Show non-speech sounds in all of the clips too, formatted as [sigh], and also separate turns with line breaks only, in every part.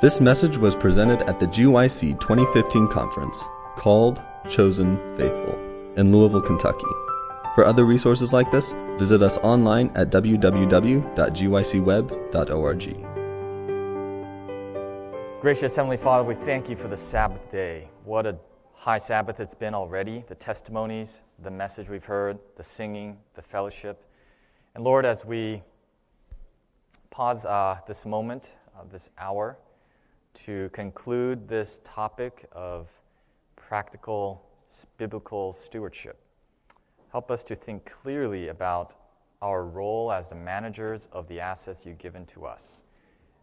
This message was presented at the GYC 2015 conference called Chosen Faithful in Louisville, Kentucky. For other resources like this, visit us online at www.gycweb.org.
Gracious Heavenly Father, we thank you for the Sabbath day. What a high Sabbath it's been already. The testimonies, the message we've heard, the singing, the fellowship. And Lord, as we pause uh, this moment, uh, this hour, to conclude this topic of practical biblical stewardship, help us to think clearly about our role as the managers of the assets you've given to us.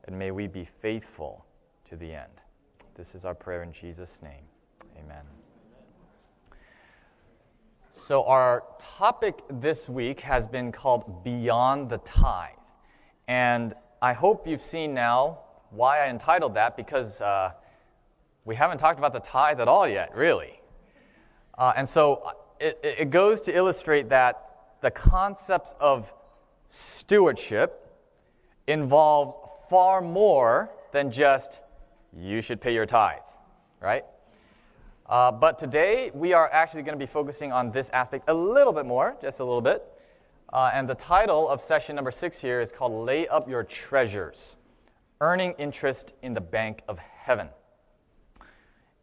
And may we be faithful to the end. This is our prayer in Jesus' name. Amen. So, our topic this week has been called Beyond the Tithe. And I hope you've seen now why I entitled that, because uh, we haven't talked about the tithe at all yet, really. Uh, and so uh, it, it goes to illustrate that the concepts of stewardship involves far more than just you should pay your tithe, right? Uh, but today we are actually going to be focusing on this aspect a little bit more, just a little bit. Uh, and the title of session number six here is called Lay Up Your Treasures Earning Interest in the Bank of Heaven.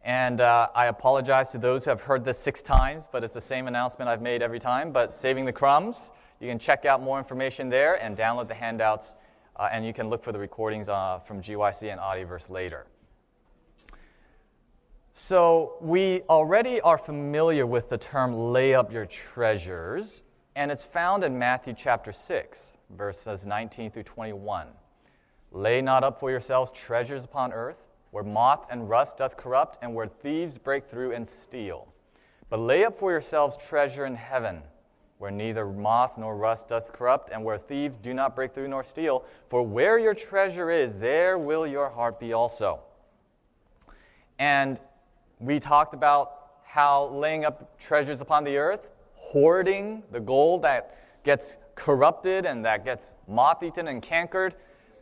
And uh, I apologize to those who have heard this six times, but it's the same announcement I've made every time. But Saving the Crumbs, you can check out more information there and download the handouts, uh, and you can look for the recordings uh, from GYC and Audioverse later. So, we already are familiar with the term lay up your treasures, and it's found in Matthew chapter 6, verses 19 through 21. Lay not up for yourselves treasures upon earth, where moth and rust doth corrupt, and where thieves break through and steal. But lay up for yourselves treasure in heaven, where neither moth nor rust doth corrupt, and where thieves do not break through nor steal. For where your treasure is, there will your heart be also. And we talked about how laying up treasures upon the earth hoarding the gold that gets corrupted and that gets moth eaten and cankered.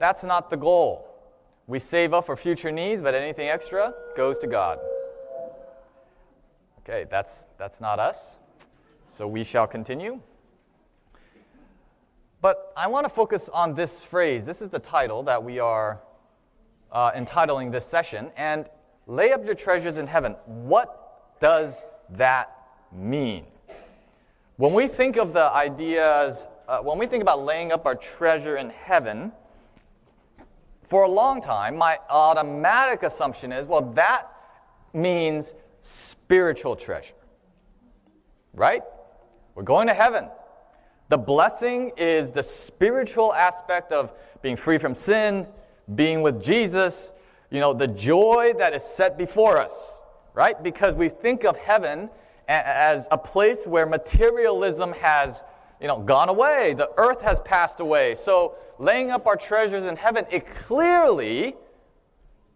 That's not the goal. We save up for future needs, but anything extra goes to God. Okay, that's, that's not us. So we shall continue. But I want to focus on this phrase. This is the title that we are uh, entitling this session. And lay up your treasures in heaven. What does that mean? When we think of the ideas, uh, when we think about laying up our treasure in heaven, for a long time, my automatic assumption is well, that means spiritual treasure. Right? We're going to heaven. The blessing is the spiritual aspect of being free from sin, being with Jesus, you know, the joy that is set before us, right? Because we think of heaven as a place where materialism has you know, gone away. The earth has passed away. So laying up our treasures in heaven, it clearly,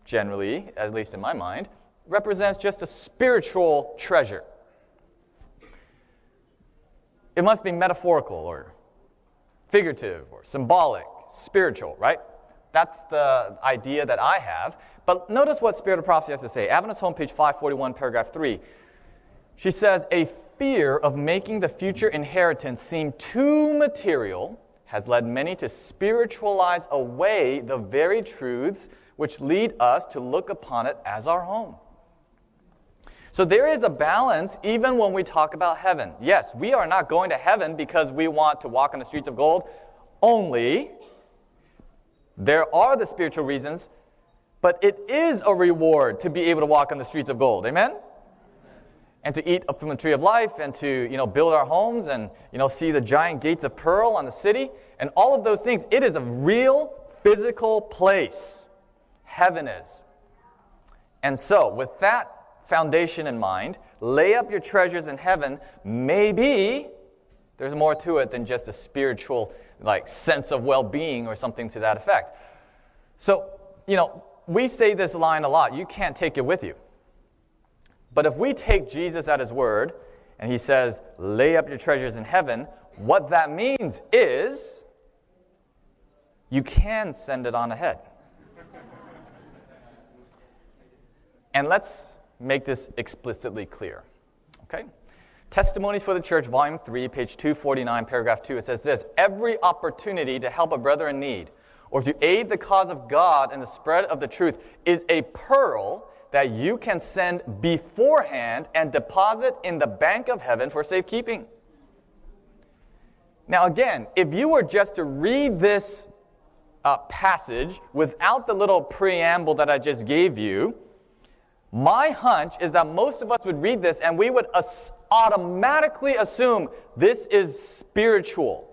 generally, at least in my mind, represents just a spiritual treasure. It must be metaphorical or figurative or symbolic, spiritual, right? That's the idea that I have. But notice what Spirit of Prophecy has to say. Adventist Home page 541, paragraph 3. She says, A fear of making the future inheritance seem too material has led many to spiritualize away the very truths which lead us to look upon it as our home. So there is a balance even when we talk about heaven. Yes, we are not going to heaven because we want to walk on the streets of gold only. There are the spiritual reasons, but it is a reward to be able to walk on the streets of gold. Amen? And to eat up from the tree of life and to you know build our homes and you know see the giant gates of pearl on the city. And all of those things it is a real physical place. Heaven is. And so with that foundation in mind lay up your treasures in heaven. Maybe there's more to it than just a spiritual like sense of well-being or something to that effect. So you know we say this line a lot. You can't take it with you but if we take Jesus at his word and he says, lay up your treasures in heaven, what that means is you can send it on ahead. And let's make this explicitly clear. Okay? Testimonies for the Church, Volume 3, page 249, paragraph 2, it says this Every opportunity to help a brother in need or to aid the cause of God and the spread of the truth is a pearl that you can send beforehand and deposit in the bank of heaven for safekeeping. Now, again, if you were just to read this uh, passage without the little preamble that I just gave you, my hunch is that most of us would read this and we would as- automatically assume this is spiritual.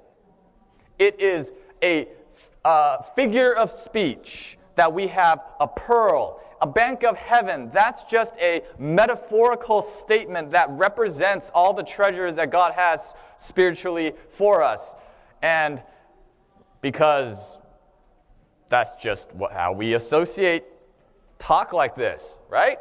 It is a uh, figure of speech that we have a pearl, a bank of heaven. That's just a metaphorical statement that represents all the treasures that God has spiritually for us. And because that's just what, how we associate talk like this, right?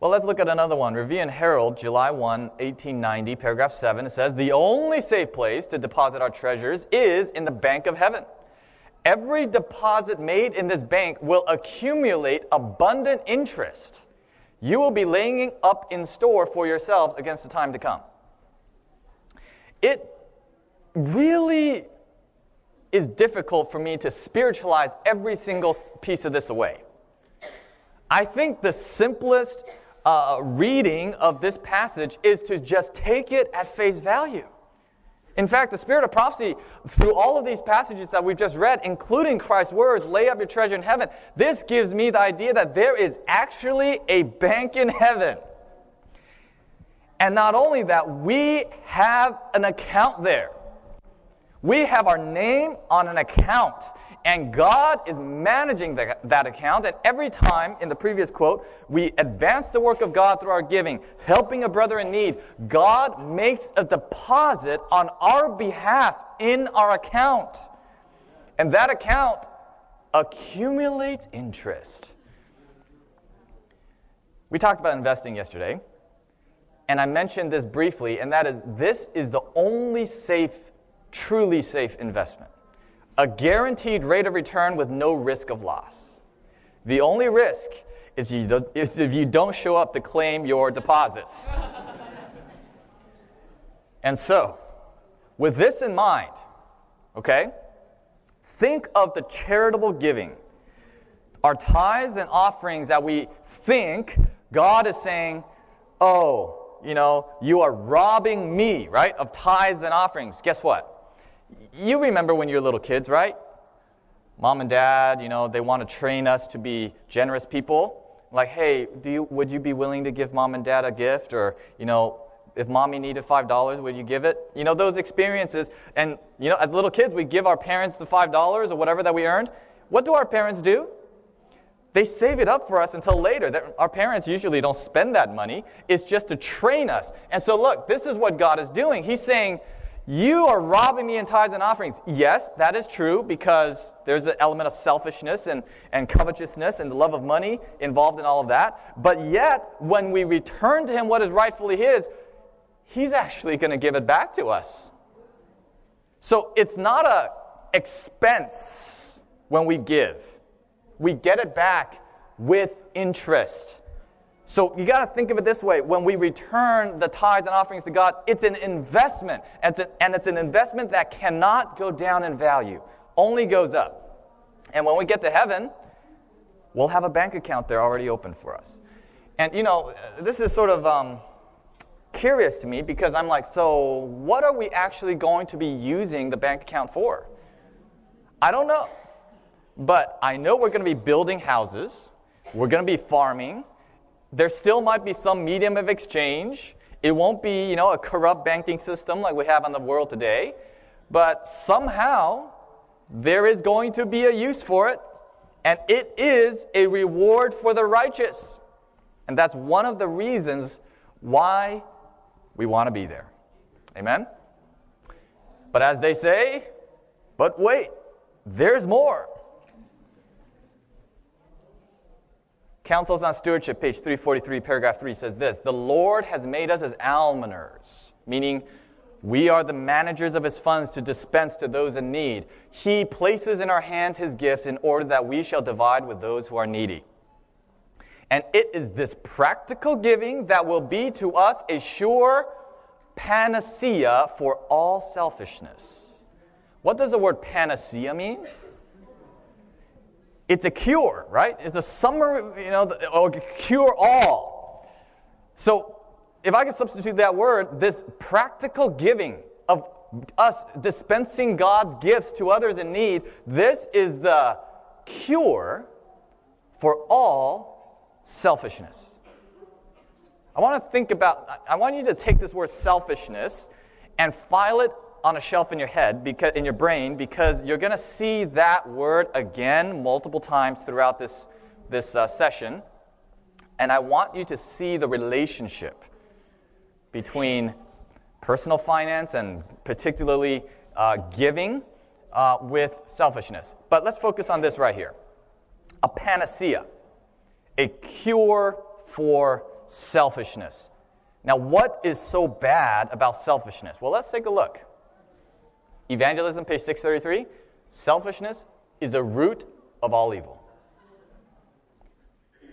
Well, let's look at another one. Review and Herald, July 1, 1890, paragraph 7. It says, The only safe place to deposit our treasures is in the bank of heaven. Every deposit made in this bank will accumulate abundant interest. You will be laying up in store for yourselves against the time to come. It really is difficult for me to spiritualize every single piece of this away. I think the simplest uh, reading of this passage is to just take it at face value. In fact, the spirit of prophecy, through all of these passages that we've just read, including Christ's words, lay up your treasure in heaven, this gives me the idea that there is actually a bank in heaven. And not only that, we have an account there. We have our name on an account. And God is managing the, that account. And every time, in the previous quote, we advance the work of God through our giving, helping a brother in need, God makes a deposit on our behalf in our account. And that account accumulates interest. We talked about investing yesterday, and I mentioned this briefly, and that is this is the only safe, truly safe investment a guaranteed rate of return with no risk of loss. The only risk is, you is if you don't show up to claim your deposits. and so, with this in mind, okay, think of the charitable giving, our tithes and offerings that we think God is saying, oh, you know, you are robbing me, right, of tithes and offerings. Guess what? You remember when you were little kids, right? Mom and dad, you know, they want to train us to be generous people. Like, hey, do you, would you be willing to give mom and dad a gift? Or, you know, if mommy needed $5, would you give it? You know, those experiences. And, you know, as little kids, we give our parents the $5 or whatever that we earned. What do our parents do? They save it up for us until later. Our parents usually don't spend that money. It's just to train us. And so, look, this is what God is doing. He's saying, you are robbing me in tithes and offerings. Yes, that is true because there's an element of selfishness and, and covetousness and the love of money involved in all of that. But yet, when we return to Him what is rightfully His, He's actually going to give it back to us. So it's not a expense when we give. We get it back with interest. So you got to think of it this way when we return the tithes and offerings to God, it's an investment. And it's an investment that cannot go down in value, only goes up. And when we get to heaven, we'll have a bank account there already open for us. And you know, this is sort of um, curious to me because I'm like, so what are we actually going to be using the bank account for? I don't know. But I know we're going to be building houses, we're going to be farming there still might be some medium of exchange. It won't be, you know, a corrupt banking system like we have in the world today, but somehow there is going to be a use for it, and it is a reward for the righteous. And that's one of the reasons why we want to be there. Amen? But as they say, but wait, there's more. Counsels on Stewardship, page 343, paragraph 3 says this The Lord has made us as almoners, meaning we are the managers of his funds to dispense to those in need. He places in our hands his gifts in order that we shall divide with those who are needy. And it is this practical giving that will be to us a sure panacea for all selfishness. What does the word panacea mean? It's a cure, right? It's a summary, you know, or cure all. So, if I could substitute that word, this practical giving of us dispensing God's gifts to others in need, this is the cure for all selfishness. I want to think about, I want you to take this word selfishness and file it on a shelf in your head, because, in your brain, because you're going to see that word again multiple times throughout this, this uh, session. And I want you to see the relationship between personal finance and particularly uh, giving uh, with selfishness. But let's focus on this right here a panacea, a cure for selfishness. Now, what is so bad about selfishness? Well, let's take a look. Evangelism, page 633. Selfishness is a root of all evil.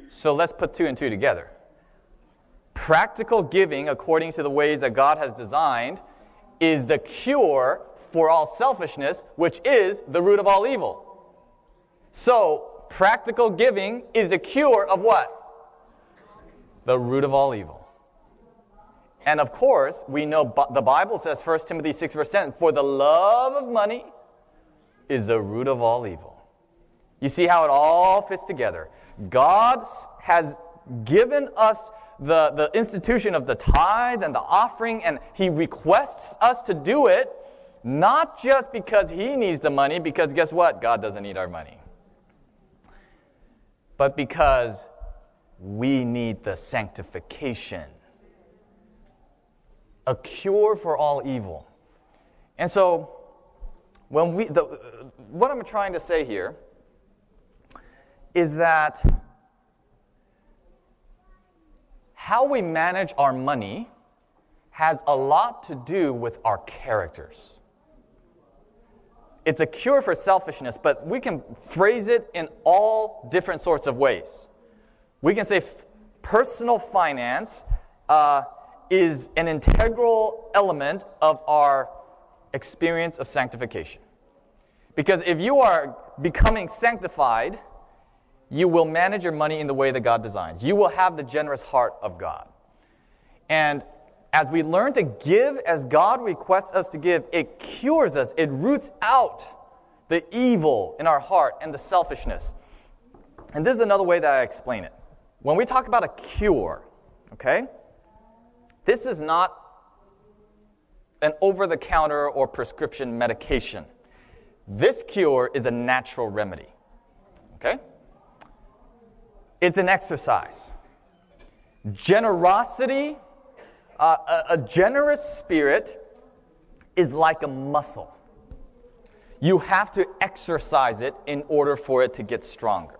So let's put two and two together. Practical giving, according to the ways that God has designed, is the cure for all selfishness, which is the root of all evil. So, practical giving is the cure of what? The root of all evil. And of course, we know the Bible says, 1 Timothy 6, verse 10, for the love of money is the root of all evil. You see how it all fits together. God has given us the, the institution of the tithe and the offering, and He requests us to do it, not just because He needs the money, because guess what? God doesn't need our money. But because we need the sanctification a cure for all evil. And so, when we, the, what I'm trying to say here is that how we manage our money has a lot to do with our characters. It's a cure for selfishness, but we can phrase it in all different sorts of ways. We can say f- personal finance uh, is an integral element of our experience of sanctification. Because if you are becoming sanctified, you will manage your money in the way that God designs. You will have the generous heart of God. And as we learn to give as God requests us to give, it cures us, it roots out the evil in our heart and the selfishness. And this is another way that I explain it. When we talk about a cure, okay, this is not an over the counter or prescription medication. This cure is a natural remedy. Okay? It's an exercise. Generosity, uh, a, a generous spirit, is like a muscle. You have to exercise it in order for it to get stronger.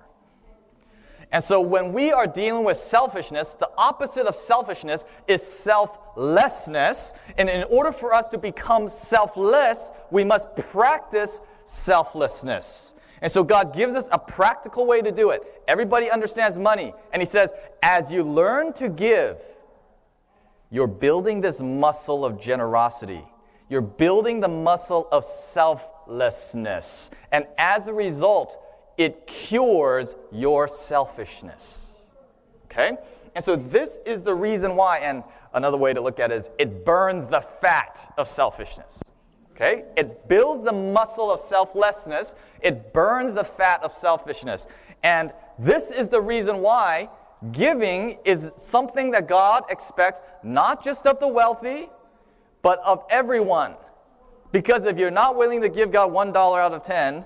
And so when we are dealing with selfishness, the opposite of selfishness is selflessness. And in order for us to become selfless, we must practice selflessness. And so God gives us a practical way to do it. Everybody understands money. And He says, as you learn to give, you're building this muscle of generosity. You're building the muscle of selflessness. And as a result, it cures your selfishness. Okay? And so this is the reason why, and another way to look at it is it burns the fat of selfishness. Okay? It builds the muscle of selflessness, it burns the fat of selfishness. And this is the reason why giving is something that God expects not just of the wealthy, but of everyone. Because if you're not willing to give God $1 out of 10,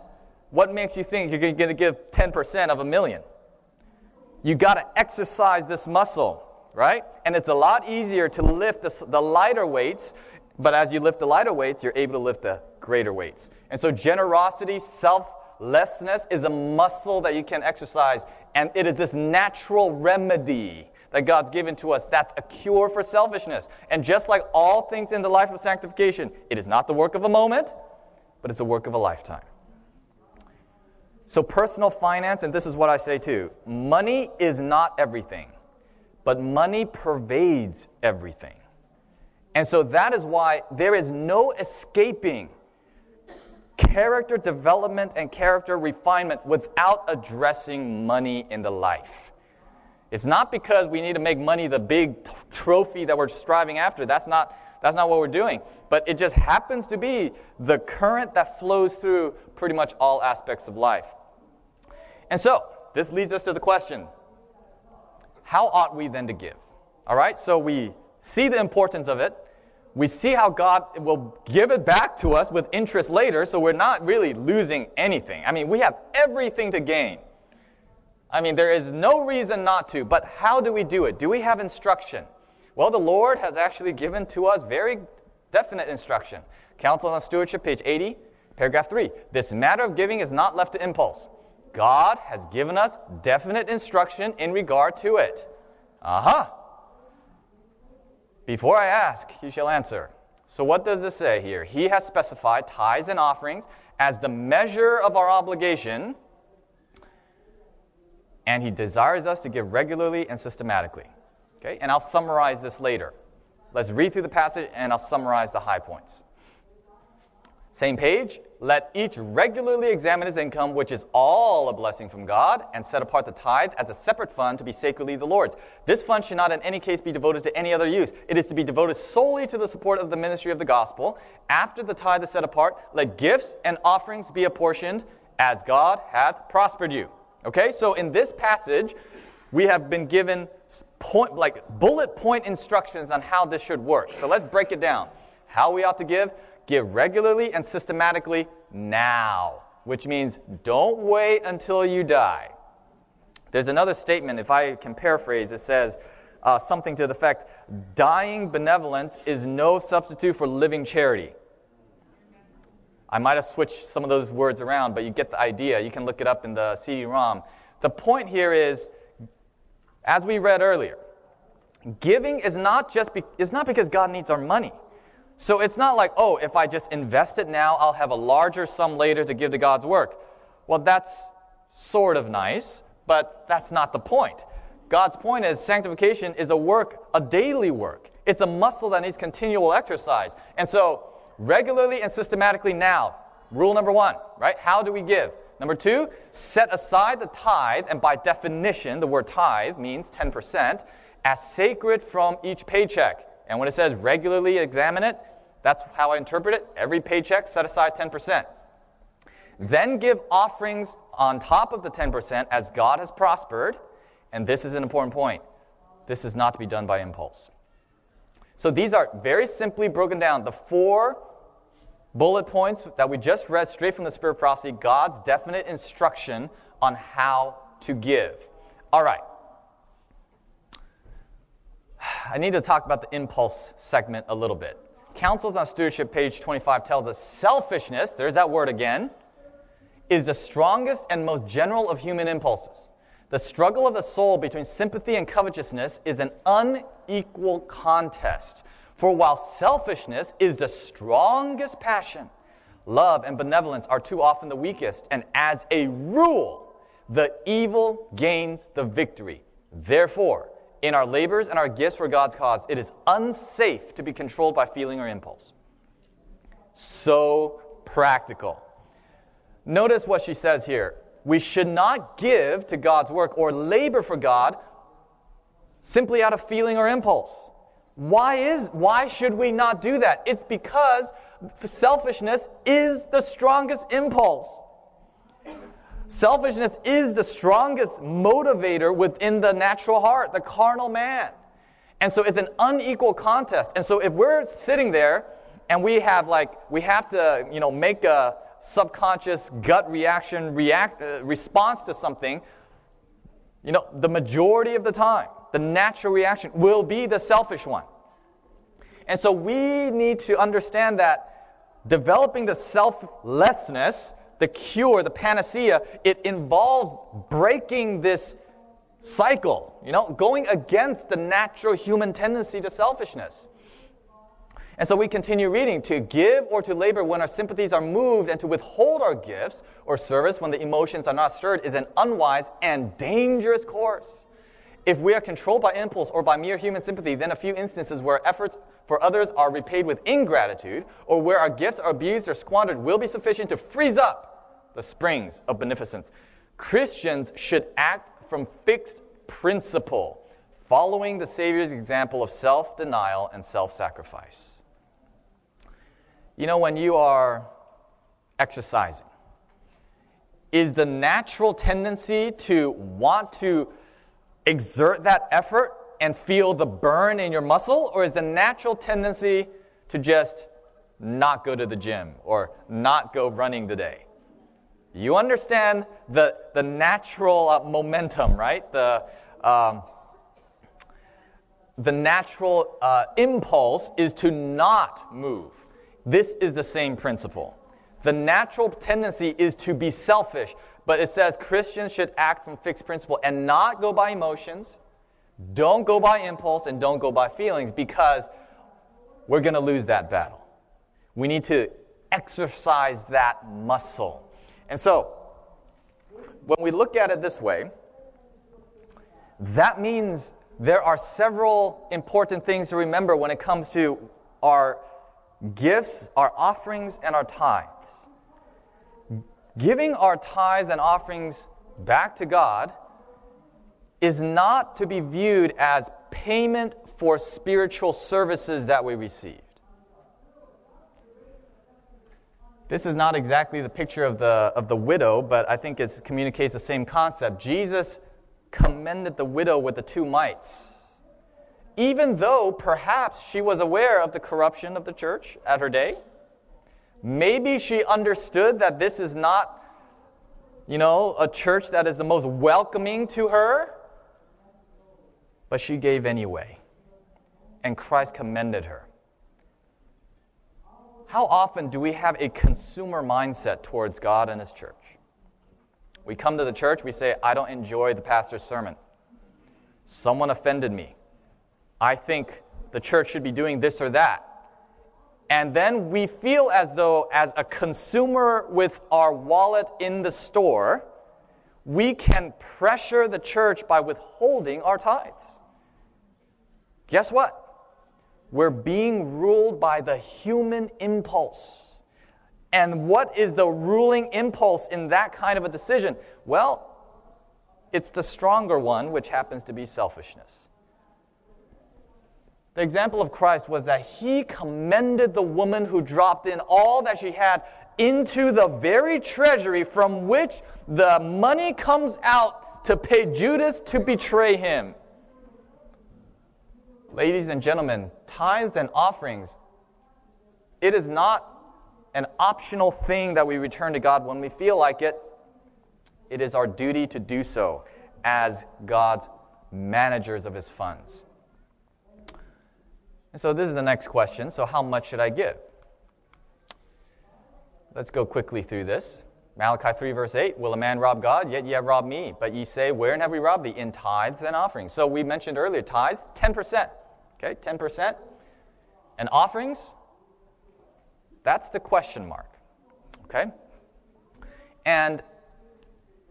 what makes you think you're going to give 10% of a million? You got to exercise this muscle, right? And it's a lot easier to lift the, the lighter weights, but as you lift the lighter weights, you're able to lift the greater weights. And so, generosity, selflessness is a muscle that you can exercise, and it is this natural remedy that God's given to us. That's a cure for selfishness. And just like all things in the life of sanctification, it is not the work of a moment, but it's the work of a lifetime. So, personal finance, and this is what I say too money is not everything, but money pervades everything. And so that is why there is no escaping character development and character refinement without addressing money in the life. It's not because we need to make money the big t- trophy that we're striving after. That's not, that's not what we're doing. But it just happens to be the current that flows through pretty much all aspects of life. And so, this leads us to the question how ought we then to give? All right, so we see the importance of it we see how God will give it back to us with interest later, so we're not really losing anything. I mean, we have everything to gain. I mean, there is no reason not to, but how do we do it? Do we have instruction? Well, the Lord has actually given to us very definite instruction. Counsel on Stewardship, page 80, paragraph 3. This matter of giving is not left to impulse. God has given us definite instruction in regard to it. Aha! Uh-huh. Before I ask, he shall answer. So, what does this say here? He has specified tithes and offerings as the measure of our obligation, and he desires us to give regularly and systematically. Okay, and I'll summarize this later. Let's read through the passage and I'll summarize the high points. Same page. Let each regularly examine his income, which is all a blessing from God, and set apart the tithe as a separate fund to be sacredly the Lord's. This fund should not in any case be devoted to any other use. It is to be devoted solely to the support of the ministry of the gospel. After the tithe is set apart, let gifts and offerings be apportioned as God hath prospered you. Okay, so in this passage, we have been given point, like bullet point instructions on how this should work. So let's break it down. How we ought to give Give regularly and systematically now, which means don't wait until you die. There's another statement, if I can paraphrase, it says uh, something to the effect dying benevolence is no substitute for living charity. I might have switched some of those words around, but you get the idea. You can look it up in the CD ROM. The point here is, as we read earlier, giving is not just be, is not because God needs our money. So it's not like, oh, if I just invest it now, I'll have a larger sum later to give to God's work. Well, that's sort of nice, but that's not the point. God's point is sanctification is a work, a daily work. It's a muscle that needs continual exercise. And so, regularly and systematically now, rule number one, right? How do we give? Number two, set aside the tithe, and by definition, the word tithe means 10%, as sacred from each paycheck. And when it says regularly examine it, that's how I interpret it. Every paycheck, set aside 10%. Then give offerings on top of the 10% as God has prospered. And this is an important point. This is not to be done by impulse. So these are very simply broken down. The four bullet points that we just read straight from the Spirit of Prophecy, God's definite instruction on how to give. All right. [sighs] I need to talk about the impulse segment a little bit. Counsels on Stewardship, page 25, tells us selfishness, there's that word again, is the strongest and most general of human impulses. The struggle of the soul between sympathy and covetousness is an unequal contest. For while selfishness is the strongest passion, love and benevolence are too often the weakest, and as a rule, the evil gains the victory. Therefore, in our labors and our gifts for God's cause, it is unsafe to be controlled by feeling or impulse. So practical. Notice what she says here. We should not give to God's work or labor for God simply out of feeling or impulse. Why is why should we not do that? It's because selfishness is the strongest impulse. Selfishness is the strongest motivator within the natural heart, the carnal man. And so it's an unequal contest. And so if we're sitting there and we have like, we have to, you know, make a subconscious gut reaction react, uh, response to something, you know, the majority of the time, the natural reaction will be the selfish one. And so we need to understand that developing the selflessness the cure, the panacea, it involves breaking this cycle, you know, going against the natural human tendency to selfishness. And so we continue reading to give or to labor when our sympathies are moved, and to withhold our gifts or service when the emotions are not stirred is an unwise and dangerous course. If we are controlled by impulse or by mere human sympathy, then a few instances where efforts for others are repaid with ingratitude, or where our gifts are abused or squandered, will be sufficient to freeze up the springs of beneficence. Christians should act from fixed principle, following the Savior's example of self denial and self sacrifice. You know, when you are exercising, is the natural tendency to want to exert that effort and feel the burn in your muscle, or is the natural tendency to just not go to the gym or not go running today? You understand the, the natural uh, momentum, right? The, um, the natural uh, impulse is to not move. This is the same principle. The natural tendency is to be selfish, but it says Christians should act from fixed principle and not go by emotions. Don't go by impulse and don't go by feelings because we're going to lose that battle. We need to exercise that muscle. And so, when we look at it this way, that means there are several important things to remember when it comes to our gifts, our offerings, and our tithes. Giving our tithes and offerings back to God is not to be viewed as payment for spiritual services that we received. This is not exactly the picture of the, of the widow, but I think it communicates the same concept. Jesus commended the widow with the two mites even though perhaps she was aware of the corruption of the church at her day. Maybe she understood that this is not, you know, a church that is the most welcoming to her, but she gave anyway. And Christ commended her. How often do we have a consumer mindset towards God and His church? We come to the church, we say, I don't enjoy the pastor's sermon. Someone offended me. I think the church should be doing this or that. And then we feel as though, as a consumer with our wallet in the store, we can pressure the church by withholding our tithes. Guess what? We're being ruled by the human impulse. And what is the ruling impulse in that kind of a decision? Well, it's the stronger one, which happens to be selfishness. The example of Christ was that he commended the woman who dropped in all that she had into the very treasury from which the money comes out to pay Judas to betray him. Ladies and gentlemen, tithes and offerings, it is not an optional thing that we return to God when we feel like it. It is our duty to do so as God's managers of his funds. And so this is the next question. So, how much should I give? Let's go quickly through this. Malachi 3, verse 8 Will a man rob God? Yet ye have robbed me. But ye say, Wherein have we robbed thee? In tithes and offerings. So, we mentioned earlier tithes, 10%. Okay, 10%. And offerings, that's the question mark. Okay? And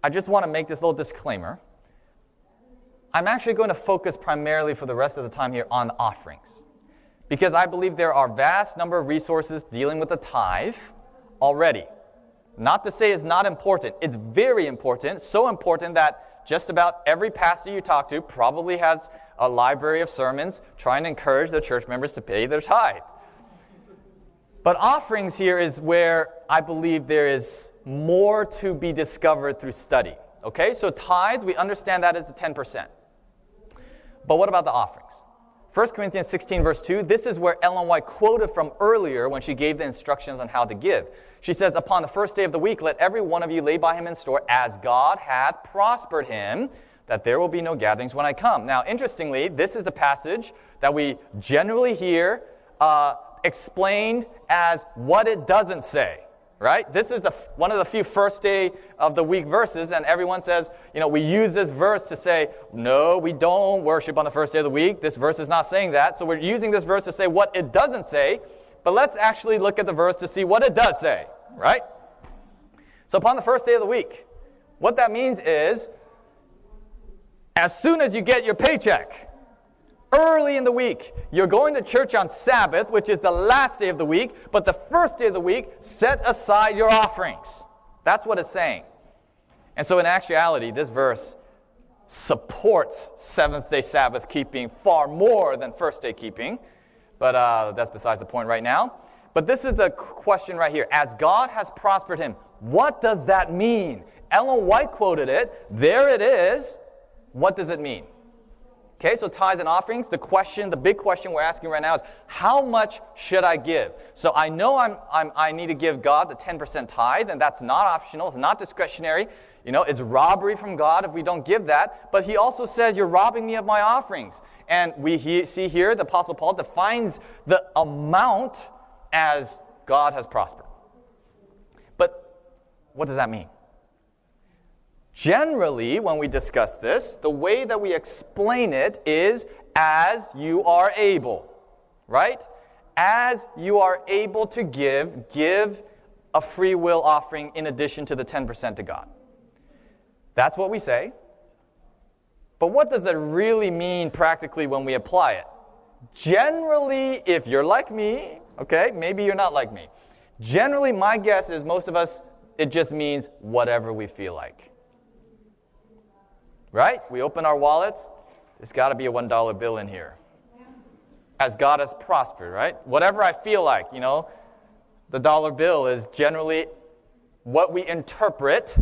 I just want to make this little disclaimer. I'm actually going to focus primarily for the rest of the time here on offerings because I believe there are vast number of resources dealing with the tithe already. Not to say it's not important. It's very important, so important that just about every pastor you talk to probably has a library of sermons trying to encourage the church members to pay their tithe. But offerings here is where I believe there is more to be discovered through study. Okay, so tithe, we understand that as the 10%. But what about the offerings? 1 Corinthians 16, verse 2, this is where Ellen White quoted from earlier when she gave the instructions on how to give. She says, Upon the first day of the week, let every one of you lay by him in store as God hath prospered him, that there will be no gatherings when I come. Now, interestingly, this is the passage that we generally hear uh, explained as what it doesn't say right? This is the, one of the few first day of the week verses, and everyone says, you know, we use this verse to say, no, we don't worship on the first day of the week. This verse is not saying that. So we're using this verse to say what it doesn't say. but let's actually look at the verse to see what it does say, right? So, upon the first day of the week, what that means is as soon as you get your paycheck, early in the week, you're going to church on Sabbath, which is the last day of the week, but the first day of the week, set aside your offerings. That's what it's saying. And so, in actuality, this verse supports seventh day Sabbath keeping far more than first day keeping. But uh, that's besides the point right now. But this is the question right here. As God has prospered him, what does that mean? Ellen White quoted it. There it is. What does it mean? Okay, so tithes and offerings. The question, the big question we're asking right now is how much should I give? So I know I'm, I'm, i need to give God the 10% tithe, and that's not optional, it's not discretionary. You know, it's robbery from God if we don't give that. But he also says, You're robbing me of my offerings. And we he, see here the Apostle Paul defines the amount as God has prospered. But what does that mean? Generally, when we discuss this, the way that we explain it is as you are able, right? As you are able to give, give a free will offering in addition to the 10% to God. That's what we say. But what does it really mean practically when we apply it? Generally, if you're like me, okay, maybe you're not like me. Generally, my guess is most of us, it just means whatever we feel like. Right? We open our wallets, there's got to be a $1 bill in here. As God has prospered, right? Whatever I feel like, you know, the dollar bill is generally what we interpret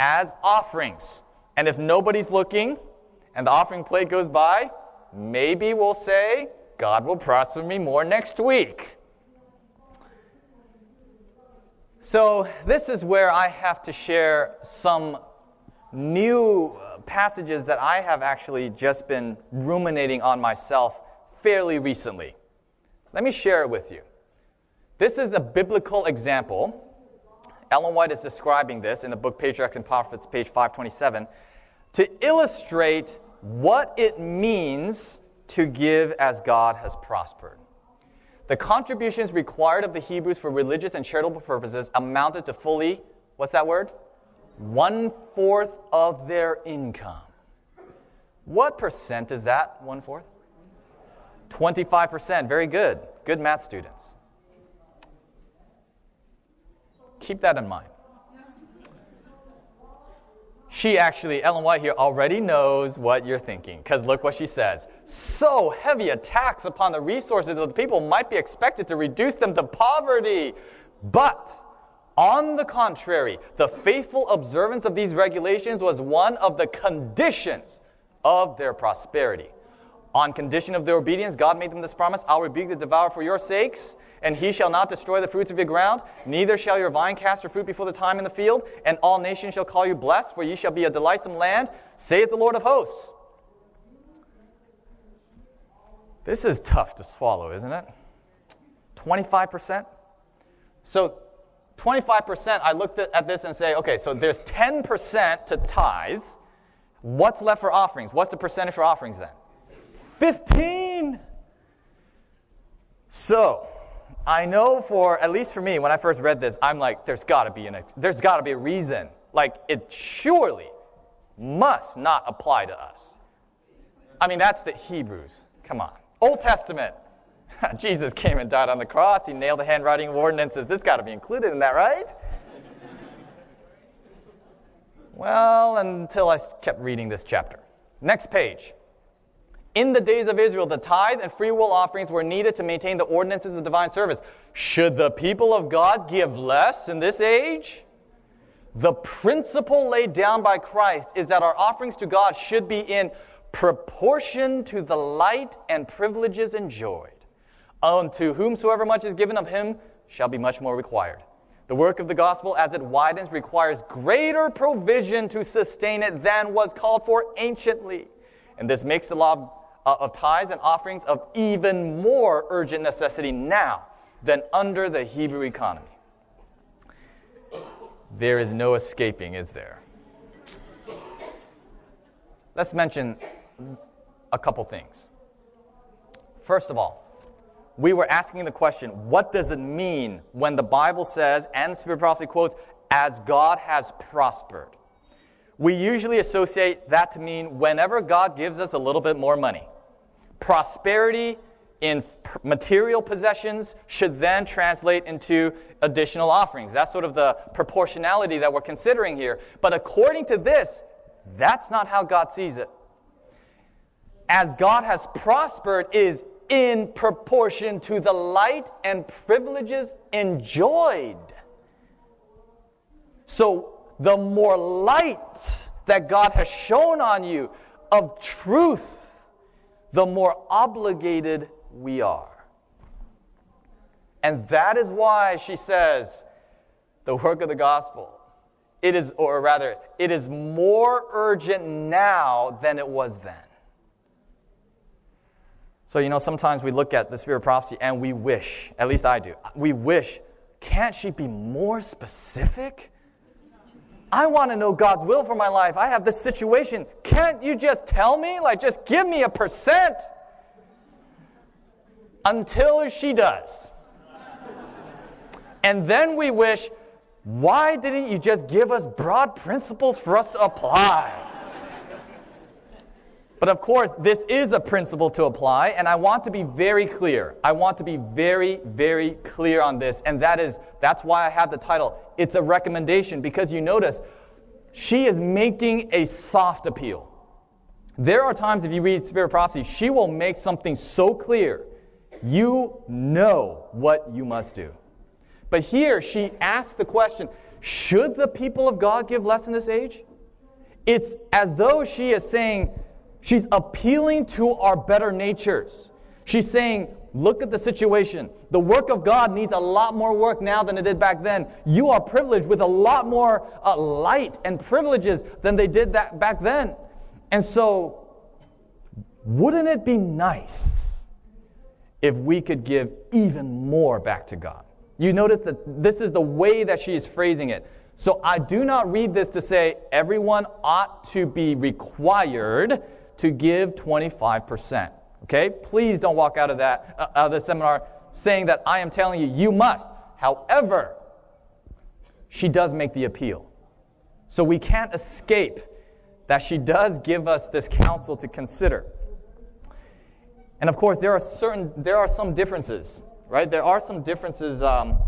as offerings. And if nobody's looking and the offering plate goes by, maybe we'll say, God will prosper me more next week. So, this is where I have to share some new passages that I have actually just been ruminating on myself fairly recently. Let me share it with you. This is a biblical example. Ellen White is describing this in the book Patriarchs and Prophets, page 527, to illustrate what it means to give as God has prospered. The contributions required of the Hebrews for religious and charitable purposes amounted to fully, what's that word? One fourth of their income. What percent is that, one fourth? 25%. Very good. Good math students. Keep that in mind. She actually, Ellen White here, already knows what you're thinking, because look what she says. So heavy a tax upon the resources of the people might be expected to reduce them to poverty. But on the contrary, the faithful observance of these regulations was one of the conditions of their prosperity. On condition of their obedience, God made them this promise I'll rebuke the devourer for your sakes, and he shall not destroy the fruits of your ground, neither shall your vine cast her fruit before the time in the field, and all nations shall call you blessed, for ye shall be a delightsome land, saith the Lord of hosts. This is tough to swallow, isn't it? 25%? So 25%, I looked at this and say, okay, so there's 10% to tithes. What's left for offerings? What's the percentage for offerings then? 15. So, I know for at least for me when I first read this, I'm like there's got to be an there's got to be a reason. Like it surely must not apply to us. I mean, that's the Hebrews. Come on. Old Testament. [laughs] Jesus came and died on the cross. He nailed the handwriting of ordinances. This got to be included in that, right? well, until I kept reading this chapter. Next page. In the days of Israel, the tithe and free will offerings were needed to maintain the ordinances of divine service. Should the people of God give less in this age? The principle laid down by Christ is that our offerings to God should be in proportion to the light and privileges enjoyed. Unto whomsoever much is given of him shall be much more required. The work of the gospel, as it widens, requires greater provision to sustain it than was called for anciently. And this makes the law of, uh, of tithes and offerings of even more urgent necessity now than under the Hebrew economy. There is no escaping, is there? Let's mention a couple things. First of all, we were asking the question what does it mean when the Bible says, and the Spirit of Prophecy quotes, as God has prospered? We usually associate that to mean whenever God gives us a little bit more money. Prosperity in material possessions should then translate into additional offerings. That's sort of the proportionality that we're considering here. But according to this, that's not how God sees it. As God has prospered is in proportion to the light and privileges enjoyed. So, the more light that God has shown on you of truth, the more obligated we are. And that is why she says the work of the gospel. It is, or rather, it is more urgent now than it was then. So, you know, sometimes we look at the spirit of prophecy and we wish, at least I do, we wish, can't she be more specific? I want to know God's will for my life. I have this situation. Can't you just tell me? Like, just give me a percent until she does. And then we wish, why didn't you just give us broad principles for us to apply? But of course, this is a principle to apply, and I want to be very clear. I want to be very, very clear on this, and that is that's why I have the title. It's a recommendation because you notice she is making a soft appeal. There are times if you read Spirit Prophecy, she will make something so clear you know what you must do. But here she asks the question should the people of God give less in this age? It's as though she is saying, she's appealing to our better natures. She's saying, look at the situation. The work of God needs a lot more work now than it did back then. You are privileged with a lot more uh, light and privileges than they did that back then. And so, wouldn't it be nice if we could give even more back to God. You notice that this is the way that she is phrasing it. So I do not read this to say everyone ought to be required to give 25%. Okay? Please don't walk out of that uh, out of the seminar saying that I am telling you you must. However, she does make the appeal. So we can't escape that she does give us this counsel to consider. And of course, there are certain, there are some differences, right? There are some differences um,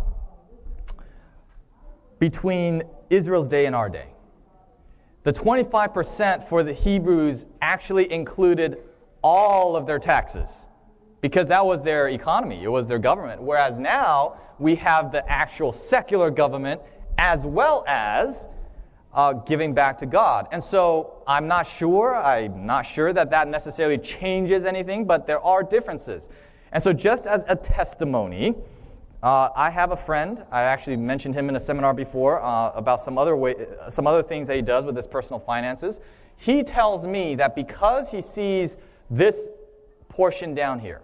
between Israel's day and our day. The 25% for the Hebrews actually included all of their taxes because that was their economy, it was their government. Whereas now we have the actual secular government as well as uh, giving back to God. And so I'm not sure, I'm not sure that that necessarily changes anything, but there are differences. And so, just as a testimony, uh, I have a friend. I actually mentioned him in a seminar before uh, about some other way, some other things that he does with his personal finances. He tells me that because he sees this portion down here,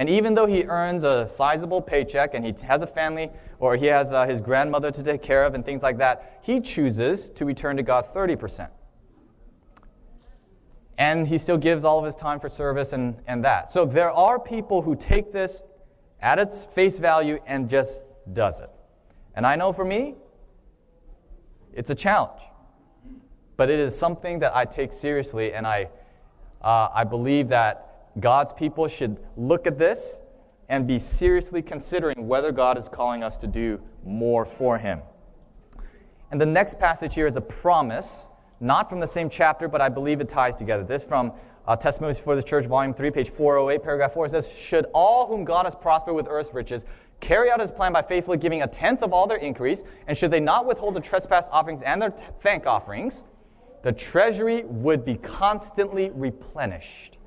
and even though he earns a sizable paycheck and he has a family or he has uh, his grandmother to take care of and things like that, he chooses to return to God 30%. And he still gives all of his time for service and, and that. So there are people who take this at its face value and just does it. And I know for me, it's a challenge. But it is something that I take seriously, and I, uh, I believe that God's people should look at this and be seriously considering whether God is calling us to do more for Him. And the next passage here is a promise, not from the same chapter, but I believe it ties together. This from uh, Testimonies for the Church, Volume 3, page 408, paragraph 4. It says, Should all whom God has prospered with earth's riches carry out his plan by faithfully giving a tenth of all their increase, and should they not withhold the trespass offerings and their t- thank offerings, the treasury would be constantly replenished.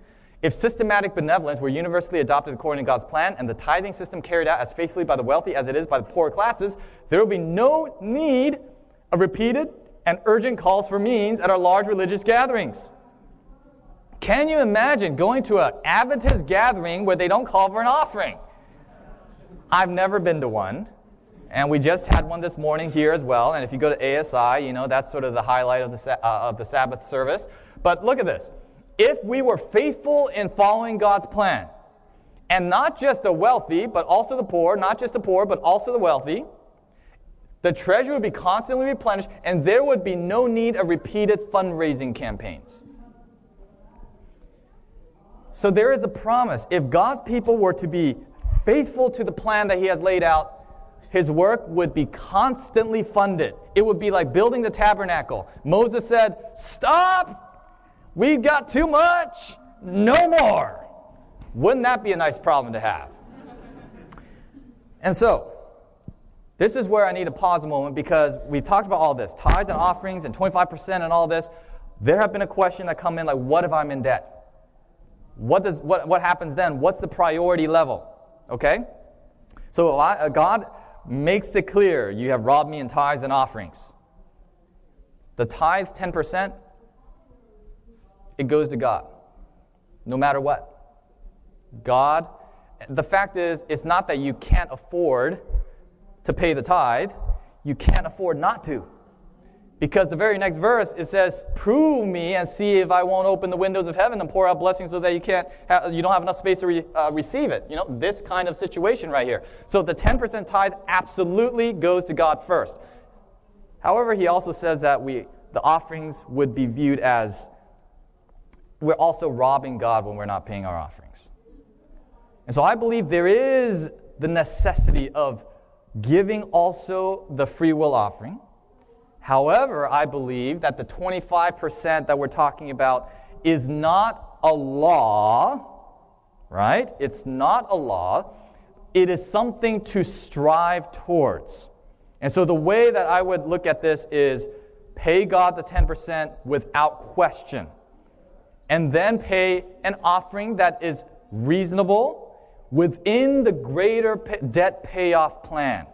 If systematic benevolence were universally adopted according to God's plan and the tithing system carried out as faithfully by the wealthy as it is by the poor classes, there would be no need of repeated and urgent calls for means at our large religious gatherings. Can you imagine going to an Adventist gathering where they don't call for an offering? I've never been to one. And we just had one this morning here as well. And if you go to ASI, you know, that's sort of the highlight of the, uh, of the Sabbath service. But look at this if we were faithful in following God's plan And not just the wealthy, but also the poor, not just the poor, but also the wealthy. The treasury would be constantly replenished, and there would be no need of repeated fundraising campaigns. So there is a promise. If God's people were to be faithful to the plan that He has laid out, His work would be constantly funded. It would be like building the tabernacle. Moses said, Stop! We've got too much! No more! Wouldn't that be a nice problem to have? And so, this is where I need to pause a moment because we've talked about all this tithes and offerings and 25% and all this. There have been a question that come in like, what if I'm in debt? What, does, what, what happens then? What's the priority level? Okay? So uh, God makes it clear you have robbed me in tithes and offerings. The tithe, 10%, it goes to God, no matter what. God, the fact is, it's not that you can't afford to pay the tithe, you can't afford not to. Because the very next verse, it says, Prove me and see if I won't open the windows of heaven and pour out blessings so that you, can't have, you don't have enough space to re, uh, receive it. You know, this kind of situation right here. So the 10% tithe absolutely goes to God first. However, he also says that we, the offerings would be viewed as we're also robbing God when we're not paying our offerings. And so I believe there is the necessity of giving also the free will offering. However, I believe that the 25% that we're talking about is not a law, right? It's not a law. It is something to strive towards. And so the way that I would look at this is pay God the 10% without question, and then pay an offering that is reasonable within the greater debt payoff plan.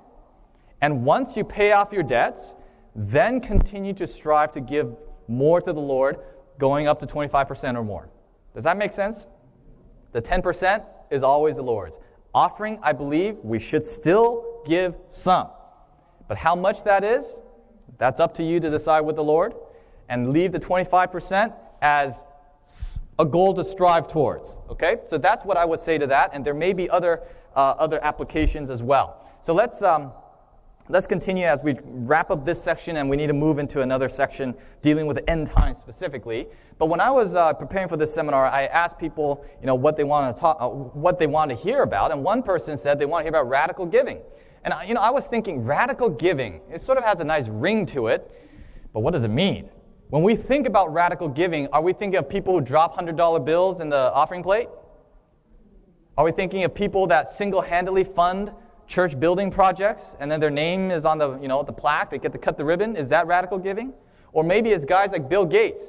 And once you pay off your debts, then continue to strive to give more to the Lord, going up to 25% or more. Does that make sense? The 10% is always the Lord's. Offering, I believe, we should still give some. But how much that is, that's up to you to decide with the Lord. And leave the 25% as a goal to strive towards. Okay? So that's what I would say to that, and there may be other, uh, other applications as well. So let's, um, let's continue as we wrap up this section, and we need to move into another section dealing with end times specifically. But when I was uh, preparing for this seminar, I asked people, you know, what they want to talk, uh, what they want to hear about, and one person said they want to hear about radical giving. And you know, I was thinking radical giving. It sort of has a nice ring to it, but what does it mean? When we think about radical giving, are we thinking of people who drop $100 bills in the offering plate? Are we thinking of people that single handedly fund church building projects and then their name is on the, you know, the plaque, they get to cut the ribbon? Is that radical giving? Or maybe it's guys like Bill Gates,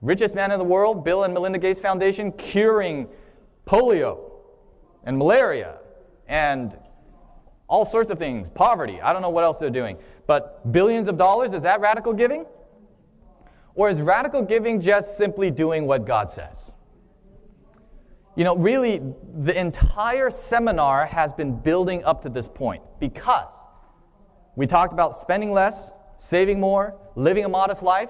richest man in the world, Bill and Melinda Gates Foundation, curing polio and malaria and all sorts of things, poverty. I don't know what else they're doing. But billions of dollars, is that radical giving? Or is radical giving just simply doing what God says? You know, really, the entire seminar has been building up to this point because we talked about spending less, saving more, living a modest life,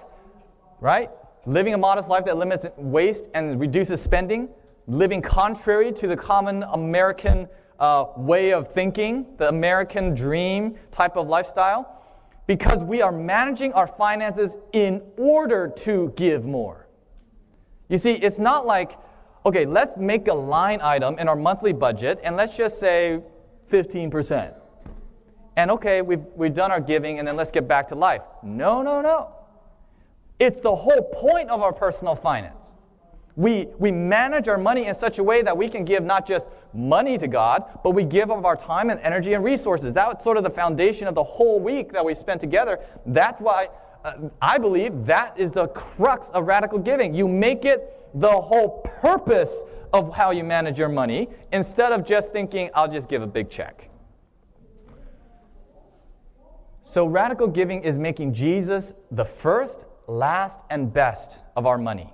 right? Living a modest life that limits waste and reduces spending, living contrary to the common American uh, way of thinking, the American dream type of lifestyle because we are managing our finances in order to give more. You see, it's not like, okay, let's make a line item in our monthly budget and let's just say 15%. And okay, we've, we've done our giving and then let's get back to life. No, no, no. It's the whole point of our personal finance. We, we manage our money in such a way that we can give not just money to God, but we give of our time and energy and resources. That's sort of the foundation of the whole week that we spent together. That's why uh, I believe that is the crux of radical giving. You make it the whole purpose of how you manage your money instead of just thinking, I'll just give a big check. So, radical giving is making Jesus the first, last, and best of our money.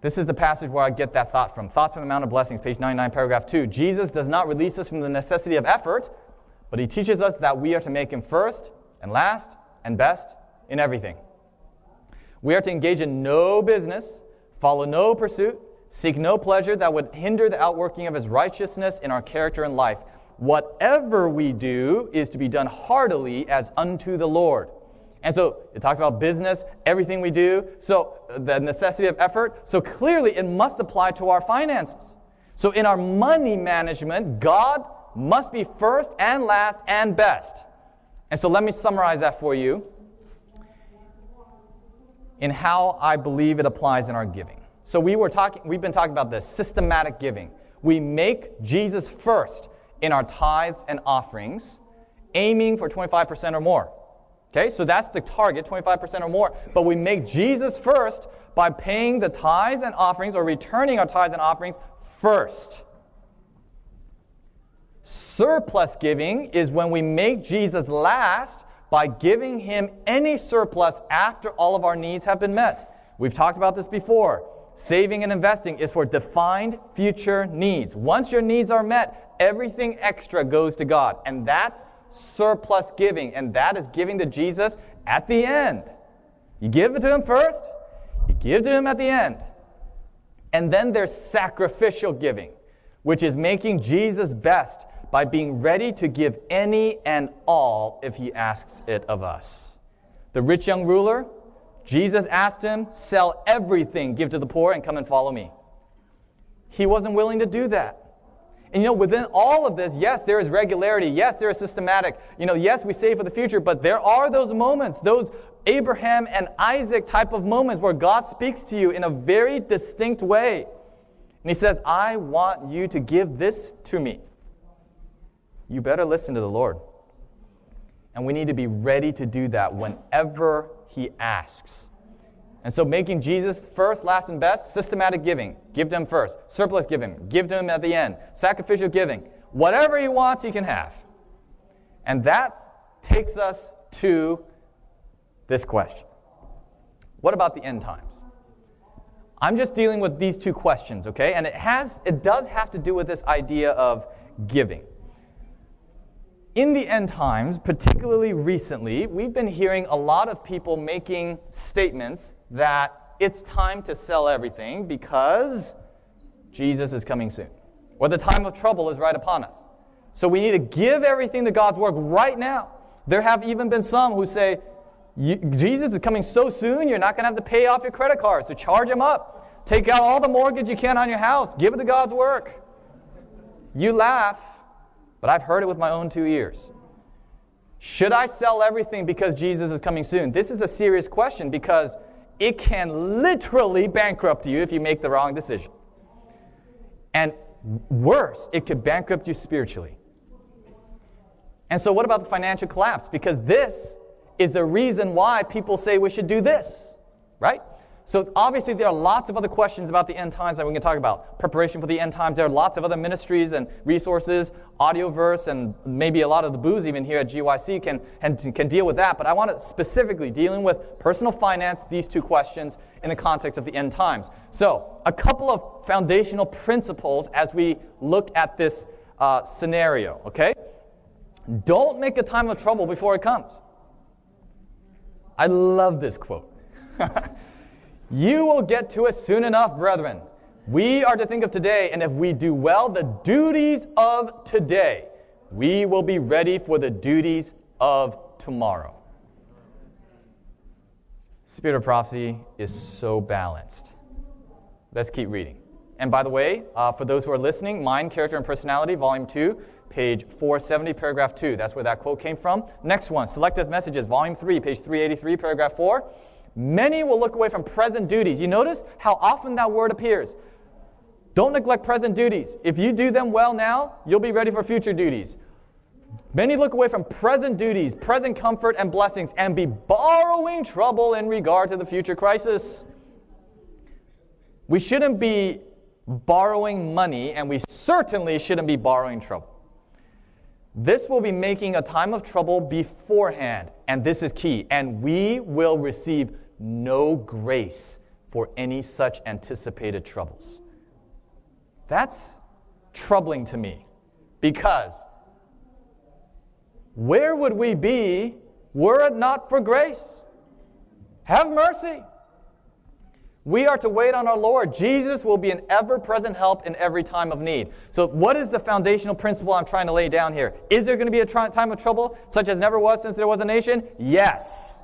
This is the passage where I get that thought from. Thoughts from the Mount of Blessings, page 99, paragraph 2. Jesus does not release us from the necessity of effort, but he teaches us that we are to make him first and last and best in everything. We are to engage in no business, follow no pursuit, Seek no pleasure that would hinder the outworking of his righteousness in our character and life. Whatever we do is to be done heartily as unto the Lord. And so it talks about business, everything we do, so the necessity of effort. So clearly it must apply to our finances. So in our money management, God must be first and last and best. And so let me summarize that for you in how I believe it applies in our giving. So we were talking, we've been talking about this systematic giving. We make Jesus first in our tithes and offerings, aiming for 25% or more. Okay, so that's the target, 25% or more. But we make Jesus first by paying the tithes and offerings or returning our tithes and offerings first. Surplus giving is when we make Jesus last by giving him any surplus after all of our needs have been met. We've talked about this before. Saving and investing is for defined future needs. Once your needs are met, everything extra goes to God. And that's surplus giving. And that is giving to Jesus at the end. You give it to Him first, you give to Him at the end. And then there's sacrificial giving, which is making Jesus best by being ready to give any and all if He asks it of us. The rich young ruler, Jesus asked him, Sell everything, give to the poor, and come and follow me. He wasn't willing to do that. And you know, within all of this, yes, there is regularity. Yes, there is systematic. You know, yes, we save for the future, but there are those moments, those Abraham and Isaac type of moments where God speaks to you in a very distinct way. And He says, I want you to give this to me. You better listen to the Lord. And we need to be ready to do that whenever he asks. And so making Jesus first, last, and best, systematic giving. Give to him first. Surplus giving. Give to him at the end. Sacrificial giving. Whatever he wants, he can have. And that takes us to this question. What about the end times? I'm just dealing with these two questions, okay? And it has it does have to do with this idea of giving in the end times, particularly recently, we've been hearing a lot of people making statements that it's time to sell everything because Jesus is coming soon, or the time of trouble is right upon us. So we need to give everything to God's work right now. There have even been some who say, Jesus is coming so soon, you're not going to have to pay off your credit cards, so charge them up. Take out all the mortgage you can on your house, give it to God's work. You laugh, but I've heard it with my own two ears. Should I sell everything because Jesus is coming soon? This is a serious question because it can literally bankrupt you if you make the wrong decision. And worse, it could bankrupt you spiritually. And so, what about the financial collapse? Because this is the reason why people say we should do this, right? So obviously there are lots of other questions about the end times that we can talk about. Preparation for the end times. There are lots of other ministries and resources, Audioverse, and maybe a lot of the booths even here at GYC can, can, can deal with that. But I want to specifically dealing with personal finance, these two questions in the context of the end times. So a couple of foundational principles as we look at this uh, scenario, okay? Don't make a time of trouble before it comes. I love this quote. [laughs] You will get to it soon enough, brethren. We are to think of today, and if we do well the duties of today, we will be ready for the duties of tomorrow. Spirit of prophecy is so balanced. Let's keep reading. And by the way, uh, for those who are listening, Mind, Character, and Personality, Volume 2, page 470, paragraph 2. That's where that quote came from. Next one, Selected Messages, Volume 3, page 383, paragraph 4. Many will look away from present duties. You notice how often that word appears. Don't neglect present duties. If you do them well now, you'll be ready for future duties. Many look away from present duties, present comfort and blessings, and be borrowing trouble in regard to the future crisis. We shouldn't be borrowing money, and we certainly shouldn't be borrowing trouble. This will be making a time of trouble beforehand, and this is key. And we will receive no grace for any such anticipated troubles. That's troubling to me because where would we be were it not for grace? Have mercy. We are to wait on our Lord. Jesus will be an ever present help in every time of need. So, what is the foundational principle I'm trying to lay down here? Is there going to be a time of trouble such as never was since there was a nation? Yes.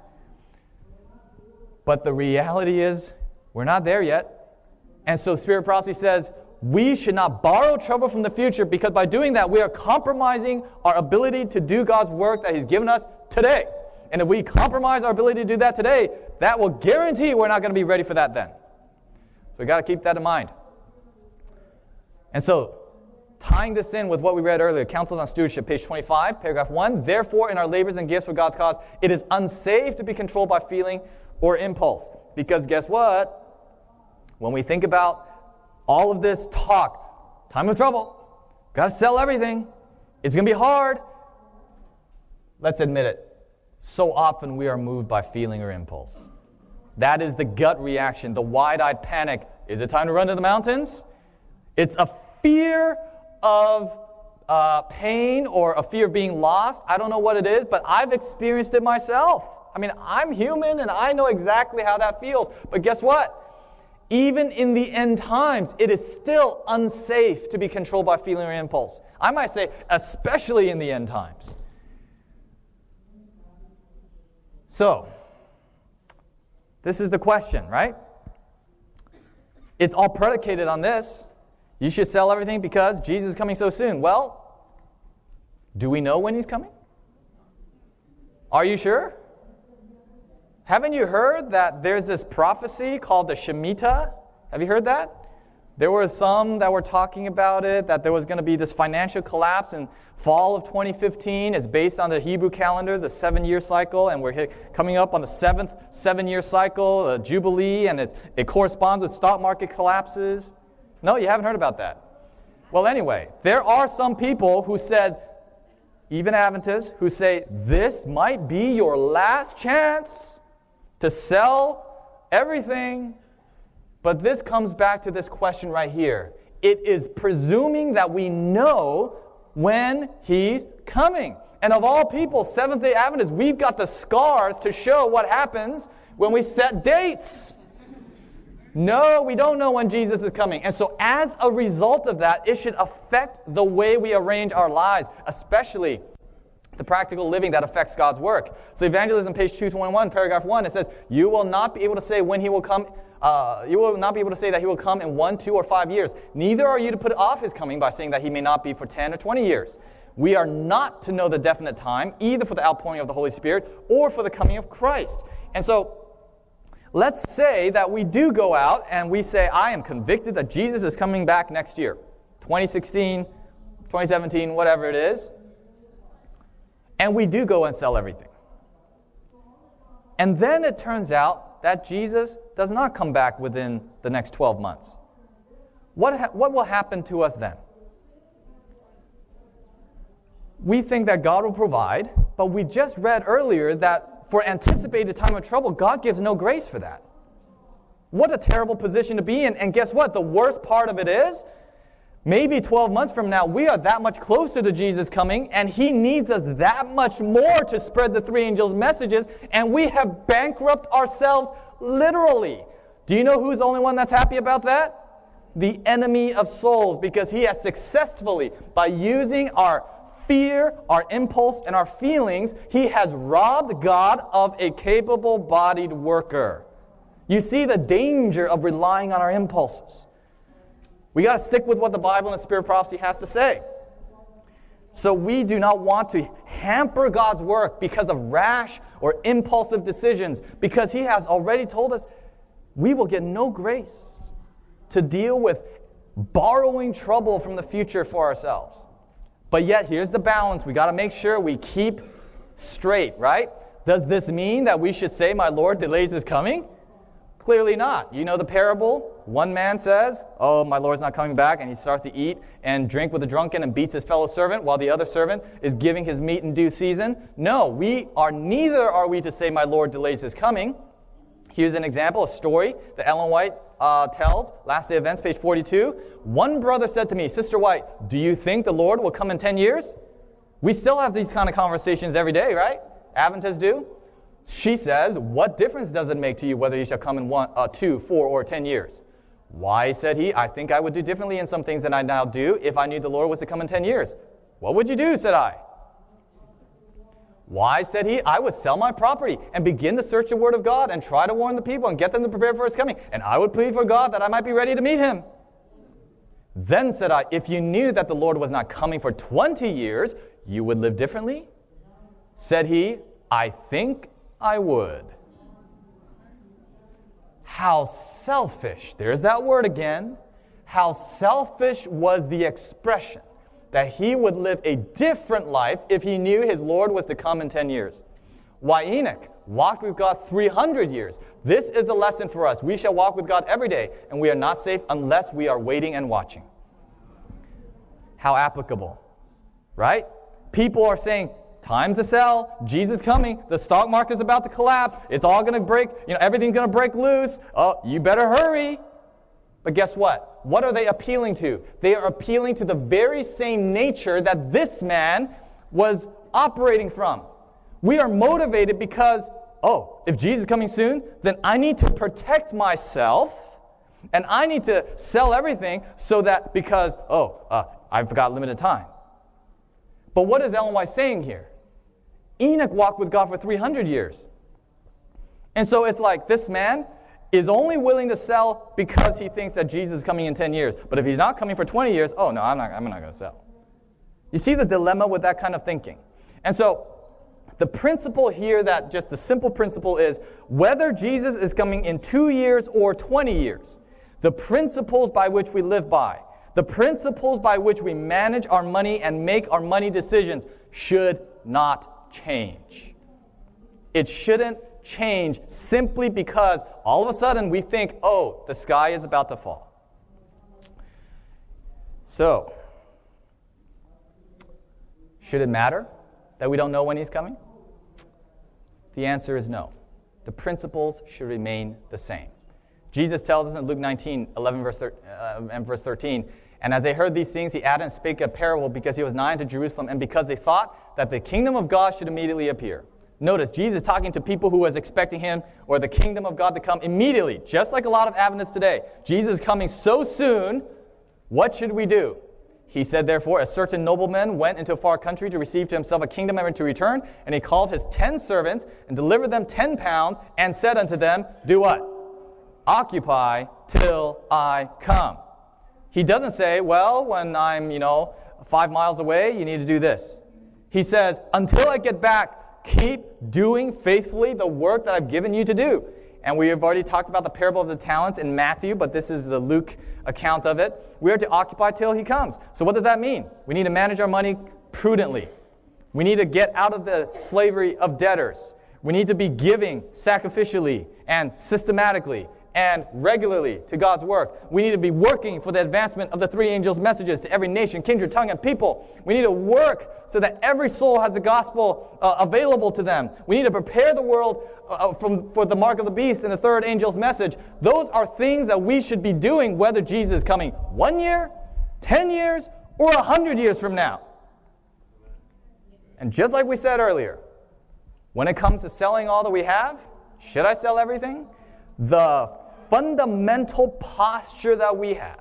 But the reality is, we're not there yet. And so, Spirit Prophecy says, we should not borrow trouble from the future because by doing that, we are compromising our ability to do God's work that He's given us today. And if we compromise our ability to do that today, that will guarantee we're not going to be ready for that then. So we got to keep that in mind. And so, tying this in with what we read earlier, Counsels on Stewardship, page 25, paragraph 1. Therefore, in our labors and gifts for God's cause, it is unsafe to be controlled by feeling or impulse. Because guess what? When we think about all of this talk, time of trouble, got to sell everything, it's to be hard. Let's admit it so often we are moved by feeling or impulse. That is the gut reaction, the wide eyed panic. Is it time to run to the mountains? It's a fear of uh, pain or a fear of being lost. I don't know what it is, but I've experienced it myself. I mean, I'm human and I know exactly how that feels. But guess what? Even in the end times, it is still unsafe to be controlled by feeling or impulse. I might say, especially in the end times. So, this is the question, right? It's all predicated on this. You should sell everything because Jesus is coming so soon. Well, do we know when he's coming? Are you sure? Haven't you heard that there's this prophecy called the Shemitah? Have you heard that? There were some that were talking about it, that there was going to be this financial collapse in fall of 2015. It's based on the Hebrew calendar, the seven year cycle, and we're hit, coming up on the seventh seven year cycle, the Jubilee, and it, it corresponds with stock market collapses. No, you haven't heard about that. Well, anyway, there are some people who said, even Adventists, who say this might be your last chance to sell everything but this comes back to this question right here. It is presuming that we know when he's coming. And of all people, Seventh day Adventists, we've got the scars to show what happens when we set dates. No, we don't know when Jesus is coming. And so, as a result of that, it should affect the way we arrange our lives, especially the practical living that affects God's work. So, Evangelism, page 221, paragraph 1, it says, You will not be able to say when he will come uh, you will not be able to say that he will come in one, two, or five years. Neither are you to put off his coming by saying that he may not be for 10 or 20 years. We are not to know the definite time, either for the outpouring of the Holy Spirit or for the coming of Christ. And so, let's say that we do go out and we say, I am convicted that Jesus is coming back next year 2016, 2017, whatever it is. And we do go and sell everything. And then it turns out that Jesus does not come back within the next 12 months. What, ha- what will happen to us then? We think that God will provide, but we just read earlier that for anticipated time of trouble, God gives no grace for that. What a terrible position to be in. And guess what? The worst part of it is maybe 12 months from now, we are that much closer to Jesus coming, and He needs us that much more to spread the three angels' messages, and we have bankrupt ourselves literally. Do you know who's the only one that's happy about that? The enemy of souls, because he has successfully, by using our fear, our impulse, and our feelings, he has robbed God of a capable bodied worker. You see the danger of relying on our impulses. We got to stick with what the Bible and the Spirit of prophecy has to say. So we do not want to hamper God's work because of rash or impulsive decisions, because He has already told us we will get no grace to deal with borrowing trouble from the future for ourselves. But yet, here's the balance. We got to make sure we keep straight, right? Does this mean that we should say, My Lord delays his coming? Clearly not. You know the parable? One man says, Oh, my Lord's not coming back, and he starts to eat and drink with the drunken and beats his fellow servant while the other servant is giving his meat in due season. No, we are neither are we to say, My Lord delays his coming. Here's an example, a story that Ellen White uh, tells, Last Day Events, page 42. One brother said to me, Sister White, do you think the Lord will come in 10 years? We still have these kind of conversations every day, right? Adventists do. She says, What difference does it make to you whether you shall come in one, uh, two, four, or ten years? Why, said he, I think I would do differently in some things than I now do if I knew the Lord was to come in ten years. What would you do? said I. Why, said he, I would sell my property and begin to search the word of God and try to warn the people and get them to prepare for his coming. And I would plead for God that I might be ready to meet him. Then said I, If you knew that the Lord was not coming for 20 years, you would live differently? Said he, I think I would. How selfish, there's that word again. How selfish was the expression that he would live a different life if he knew his Lord was to come in 10 years. Why Enoch walked with God 300 years. This is a lesson for us. We shall walk with God every day, and we are not safe unless we are waiting and watching. How applicable, right? People are saying, time to sell, Jesus coming, the stock market is about to collapse, it's all going to break, you know, everything's going to break loose. Oh, you better hurry. But guess what? What are they appealing to? They are appealing to the very same nature that this man was operating from. We are motivated because, oh, if Jesus is coming soon, then I need to protect myself and I need to sell everything so that because, oh, uh, I've got limited time. But what is Ellen White saying here? Enoch walked with God for 300 years. And so it's like this man is only willing to sell because he thinks that Jesus is coming in 10 years. But if he's not coming for 20 years, oh no, I'm not, I'm not going to sell. You see the dilemma with that kind of thinking. And so the principle here that just the simple principle is whether Jesus is coming in two years or 20 years, the principles by which we live by, the principles by which we manage our money and make our money decisions should not change. It shouldn't change simply because all of a sudden we think, oh, the sky is about to fall. So, should it matter that we don't know when he's coming? The answer is no. The principles should remain the same. Jesus tells us in Luke 19, 11 verse, uh, and verse 13, and as they heard these things, he added and spake a parable because he was nigh unto Jerusalem, and because they thought that the kingdom of God should immediately appear. Notice, Jesus talking to people who was expecting him or the kingdom of God to come immediately, just like a lot of Adventists today. Jesus coming so soon. What should we do? He said, therefore, a certain nobleman went into a far country to receive to himself a kingdom and to return, and he called his ten servants and delivered them ten pounds, and said unto them, Do what? Occupy till I come. He doesn't say, Well, when I'm, you know, five miles away, you need to do this. He says, Until I get back, keep doing faithfully the work that I've given you to do. And we have already talked about the parable of the talents in Matthew, but this is the Luke account of it. We are to occupy till he comes. So, what does that mean? We need to manage our money prudently. We need to get out of the slavery of debtors. We need to be giving sacrificially and systematically and regularly to God's work. We need to be working for the advancement of the three angels' messages to every nation, kindred, tongue, and people. We need to work so that every soul has the gospel uh, available to them. We need to prepare the world uh, uh, from, for the mark of the beast and the third angel's message. Those are things that we should be doing whether Jesus is coming one year, ten years, or a hundred years from now. And just like we said earlier, when it comes to selling all that we have, should I sell everything? The fundamental posture that we have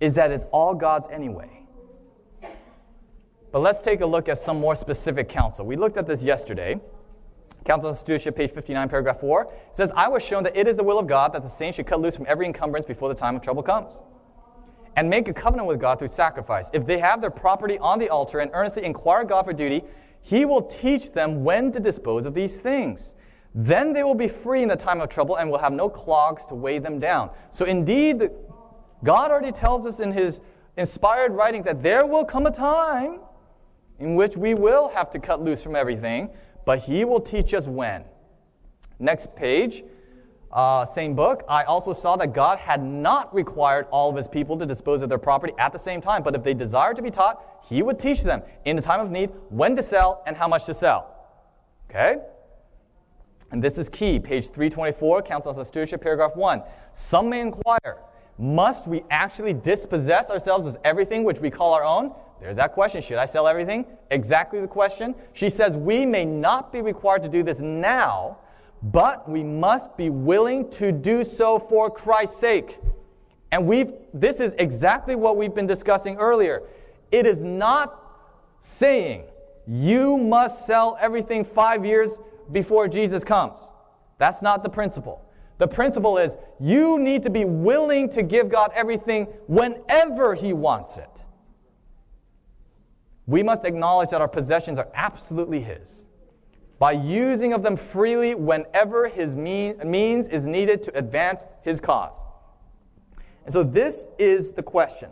is that it's all God's anyway. But let's take a look at some more specific counsel. We looked at this yesterday. Counsel on Stewardship, page 59, paragraph 4. Says, I was shown that it is the will of God that the saints should cut loose from every encumbrance before the time of trouble comes and make a covenant with God through sacrifice. If they have their property on the altar and earnestly inquire God for duty, He will teach them when to dispose of these things. Then they will be free in the time of trouble and will have no clogs to weigh them down. So, indeed, God already tells us in His inspired writings that there will come a time in which we will have to cut loose from everything, but He will teach us when. Next page, uh, same book. I also saw that God had not required all of His people to dispose of their property at the same time, but if they desired to be taught, He would teach them in the time of need when to sell and how much to sell. Okay? And this is key, page 324, Counsel on Stewardship, paragraph 1. Some may inquire, must we actually dispossess ourselves of everything which we call our own? There's that question. Should I sell everything? Exactly the question. She says, We may not be required to do this now, but we must be willing to do so for Christ's sake. And we've, this is exactly what we've been discussing earlier. It is not saying you must sell everything five years before Jesus comes. That's not the principle. The principle is you need to be willing to give God everything whenever He wants it. We must acknowledge that our possessions are absolutely His. By using of them freely whenever His mean, means is needed to advance His cause. And so this is the question.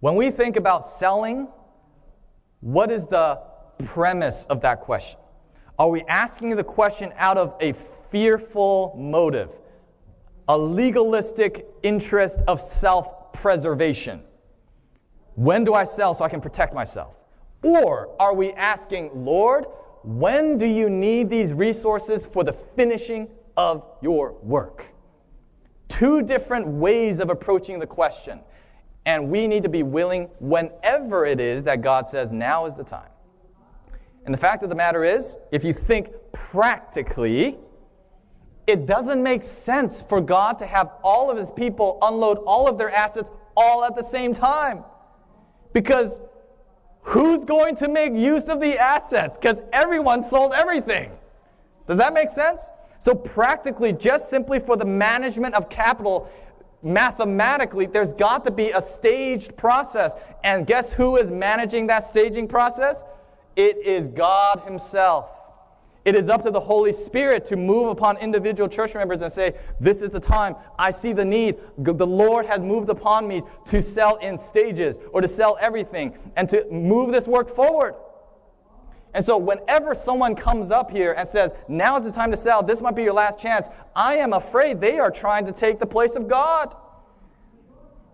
When we think about selling, what is the premise of that question? Are we asking the question out of a fearful motive, a legalistic interest of self preservation? When do I sell so I can protect myself? Or are we asking, Lord, when do you need these resources for the finishing of your work? Two different ways of approaching the question. And we need to be willing whenever it is that God says, now is the time. And the fact of the matter is, if you think practically, it doesn't make sense for God to have all of his people unload all of their assets all at the same time. Because who's going to make use of the assets? Because everyone sold everything. Does that make sense? So, practically, just simply for the management of capital, mathematically, there's got to be a staged process. And guess who is managing that staging process? It is God Himself. It is up to the Holy Spirit to move upon individual church members and say, This is the time. I see the need. The Lord has moved upon me to sell in stages or to sell everything and to move this work forward. And so, whenever someone comes up here and says, Now is the time to sell, this might be your last chance, I am afraid they are trying to take the place of God.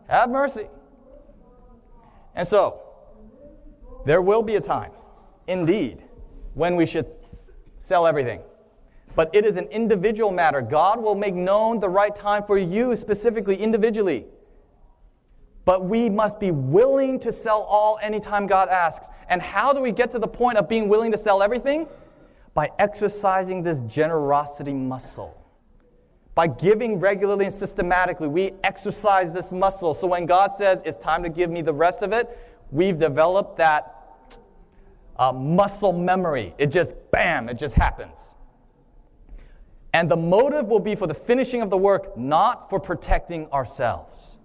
Have mercy. And so, there will be a time, indeed, when we should sell everything. But it is an individual matter. God will make known the right time for you specifically, individually. But we must be willing to sell all anytime God asks. And how do we get to the point of being willing to sell everything? By exercising this generosity muscle. By giving regularly and systematically, we exercise this muscle. So when God says it's time to give me the rest of it, we've developed that uh, muscle memory. It just, bam, it just happens. And the motive will be for the finishing of the work, not for protecting ourselves.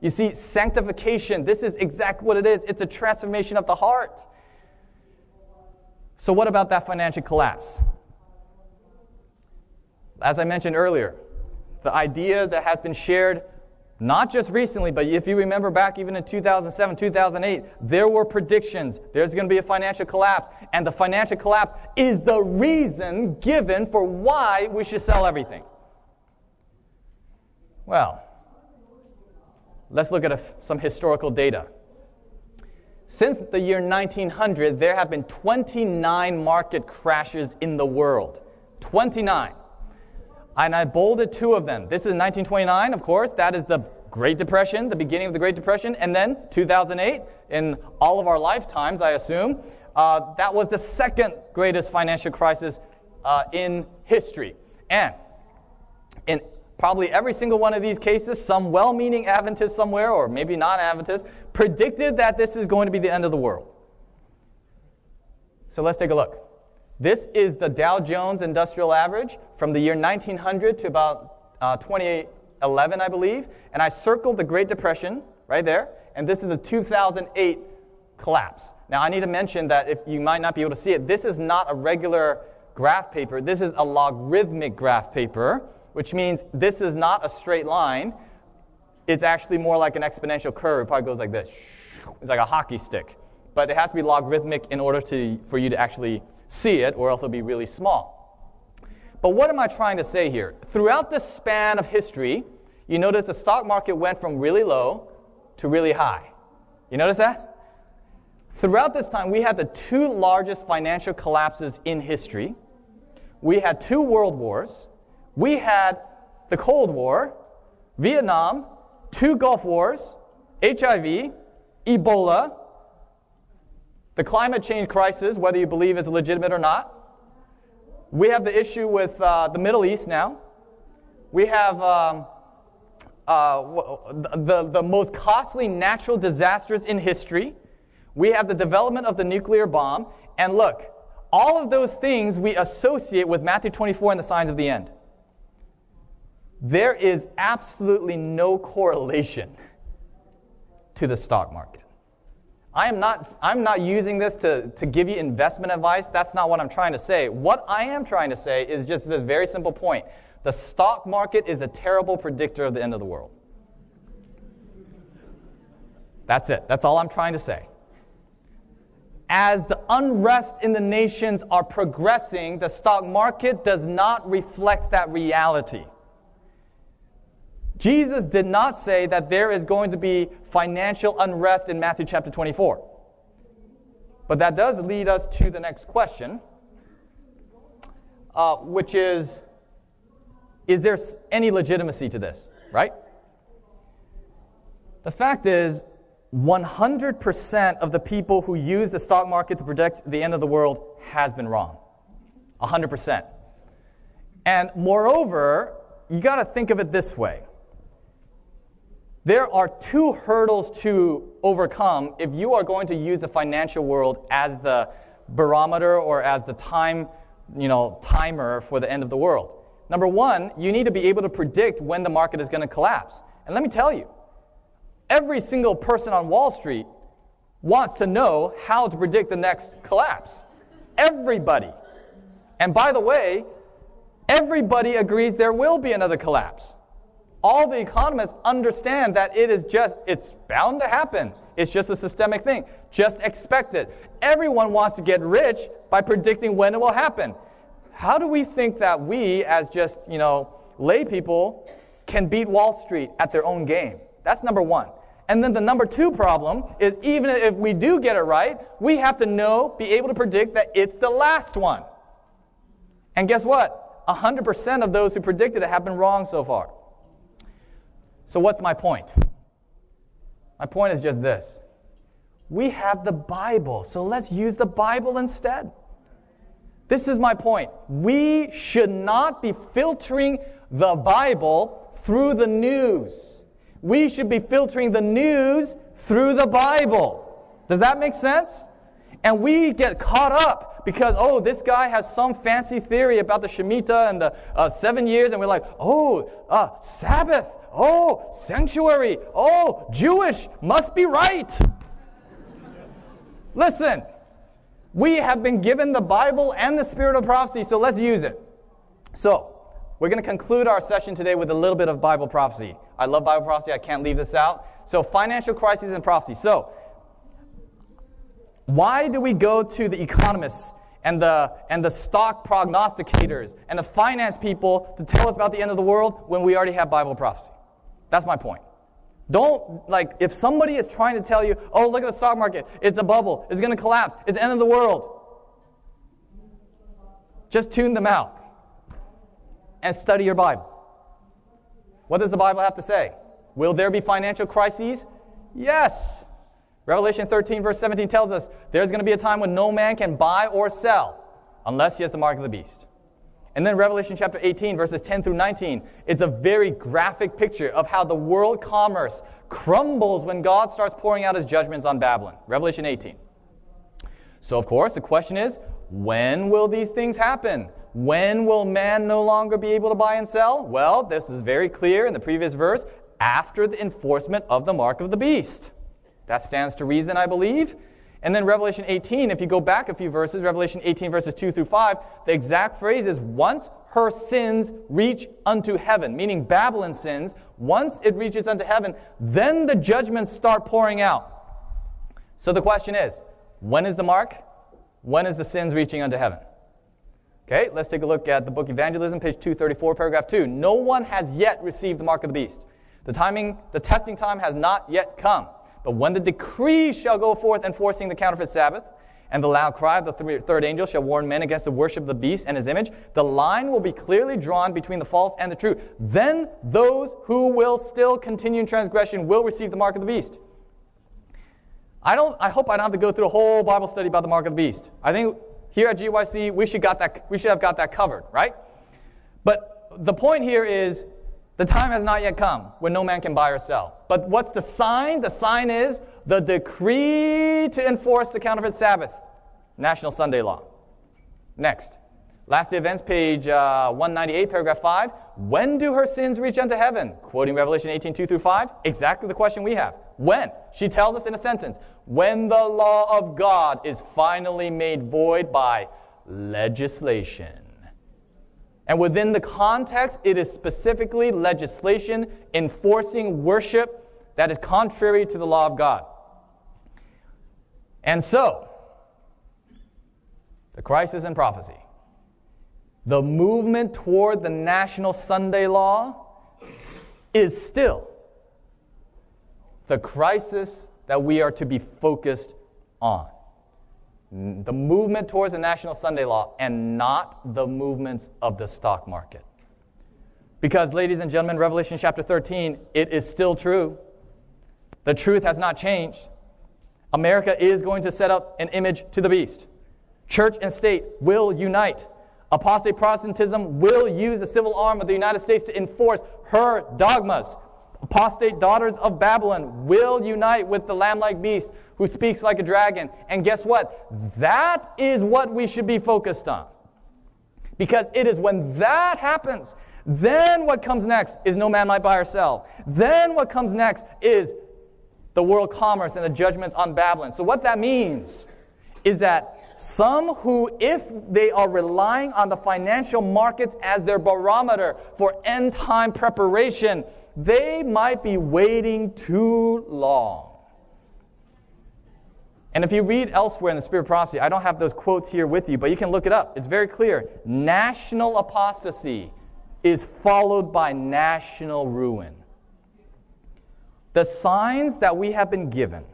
You see, sanctification, this is exactly what it is. It's a transformation of the heart. So, what about that financial collapse? As I mentioned earlier, the idea that has been shared not just recently, but if you remember back even in 2007, 2008, there were predictions there's going to be a financial collapse. And the financial collapse is the reason given for why we should sell everything. Well, Let's look at some historical data. Since the year 1900, there have been 29 market crashes in the world. 29. And I bolded two of them. This is 1929, of course. That is the Great Depression, the beginning of the Great Depression. And then 2008, in all of our lifetimes, I assume, uh, that was the second greatest financial crisis uh, in history. And in probably every single one of these cases, some well meaning Adventist somewhere, or maybe non Adventist, predicted that this is going to be the end of the world. So let's take a look. This is the Dow Jones Industrial Average from the year 1900 to about uh, 2011, I believe. And I circled the Great Depression right there. And this is the 2008 collapse. Now, I need to mention that if you might not be able to see it, this is not a regular graph paper. This is a logarithmic graph paper which means this is not a straight line. It's actually more like an exponential curve. It probably goes like this. It's like a hockey stick. But it has to be logarithmic in order to, for you to actually see it, or else it'll be really small. But what am I trying to say here? Throughout this span of history, you notice the stock market went from really low to really high. You notice that? Throughout this time, we had the two largest financial collapses in history. We had two world wars we had the Cold War, Vietnam, two Gulf Wars, HIV, Ebola, the climate change crisis, whether you believe it's legitimate or not. We have the issue with uh, the Middle East now. We have um, uh, the, the most costly natural disasters in history. We have the development of the nuclear bomb. And look, all of those things we associate with Matthew 24 and the signs of the end. There is absolutely no correlation to the stock market. I am not, I'm not using this to, to give you investment advice. That's not what I'm trying to say. What I am trying to say is just this very simple point the stock market is a terrible predictor of the end of the world. That's it. That's all I'm trying to say. As the unrest in the nations are progressing, the stock market does not reflect that reality. Jesus did not say that there is going to be financial unrest in Matthew chapter 24. But that does lead us to the next question, uh, which is Is there any legitimacy to this, right? The fact is, 100% of the people who use the stock market to predict the end of the world has been wrong. 100%. And moreover, you got to think of it this way. There are two hurdles to overcome if you are going to use the financial world as the barometer or as the time, you know, timer for the end of the world. Number one, you need to be able to predict when the market is going to collapse. And let me tell you, every single person on Wall Street wants to know how to predict the next collapse. Everybody. And by the way, everybody agrees there will be another collapse. All the economists understand that it is just, it's bound to happen. It's just a systemic thing. Just expect it. Everyone wants to get rich by predicting when it will happen. How do we think that we, as just, you know, lay people, can beat Wall Street at their own game? That's number one. And then the number two problem is even if we do get it right, we have to know, be able to predict that it's the last one. And guess what? 100% of those who predicted it have been wrong so far. So, what's my point? My point is just this we have the Bible, so let's use the Bible instead. This is my point. We should not be filtering the Bible through the news we should be filtering the news through the Bible. Does that make sense? And we get caught up because, oh, this guy has some fancy theory about the Shemitah and the uh, seven years, and we're like, oh, uh, Sabbath, oh, sanctuary, oh, Jewish, must be right. Listen, we have been given the Bible and the spirit of prophecy, so let's use it. So, we're going to conclude our session today with a little bit of Bible prophecy. I love Bible prophecy. I can't leave this out. So, financial crises and prophecy. So, why do we go to the economists and the, and the stock prognosticators and the finance people to tell us about the end of the world when we already have Bible prophecy? That's my point. Don't, like, if somebody is trying to tell you, oh, look at the stock market, it's a bubble, it's going to collapse, it's the end of the world, just tune them out and study your Bible. What does the Bible have to say? Will there be financial crises? Yes. Revelation 13, verse 17 tells us there's going to be a time when no man can buy or sell unless he has the mark of the beast. And then Revelation chapter 18, verses 10 through 19, it's a very graphic picture of how the world commerce crumbles when God starts pouring out his judgments on Babylon. Revelation 18. So, of course, the question is when will these things happen? When will man no longer be able to buy and sell? Well, this is very clear in the previous verse after the enforcement of the mark of the beast. That stands to reason, I believe. And then Revelation 18, if you go back a few verses, Revelation 18, verses 2 through 5, the exact phrase is once her sins reach unto heaven, meaning Babylon's sins, once it reaches unto heaven, then the judgments start pouring out. So the question is when is the mark? When is the sins reaching unto heaven? Okay, let's take a look at the book Evangelism, page 234, paragraph 2. No one has yet received the mark of the beast. The timing, the testing time has not yet come. But when the decree shall go forth enforcing the counterfeit Sabbath, and the loud cry of the third angel shall warn men against the worship of the beast and his image, the line will be clearly drawn between the false and the true. Then those who will still continue in transgression will receive the mark of the beast. I don't I hope I don't have to go through a whole Bible study about the mark of the beast. I think here at GYC we should got that we should have got that covered, right? But the point here is the time has not yet come when no man can buy or sell. But what's the sign? The sign is the decree to enforce the counterfeit Sabbath, National Sunday Law. Next. Last events, page uh, 198, paragraph 5. When do her sins reach unto heaven? Quoting Revelation 18, 2 through 5. Exactly the question we have. When? She tells us in a sentence. When the law of God is finally made void by legislation. And within the context, it is specifically legislation enforcing worship that is contrary to the law of God. And so, the crisis in prophecy the movement toward the national Sunday law is still the crisis that we are to be focused on. The movement towards the national Sunday law and not the movements of the stock market. Because, ladies and gentlemen, Revelation chapter 13, it is still true. The truth has not changed. America is going to set up an image to the beast. Church and state will unite. Apostate Protestantism will use the civil arm of the United States to enforce her dogmas. Apostate daughters of Babylon will unite with the lamb like beast who speaks like a dragon. And guess what? That is what we should be focused on. Because it is when that happens, then what comes next is no man might buy or sell. Then what comes next is the world commerce and the judgments on Babylon. So, what that means is that some who, if they are relying on the financial markets as their barometer for end time preparation, they might be waiting too long. And if you read elsewhere in the Spirit of Prophecy, I don't have those quotes here with you, but you can look it up. It's very clear. National apostasy is followed by national ruin. The signs that we have been given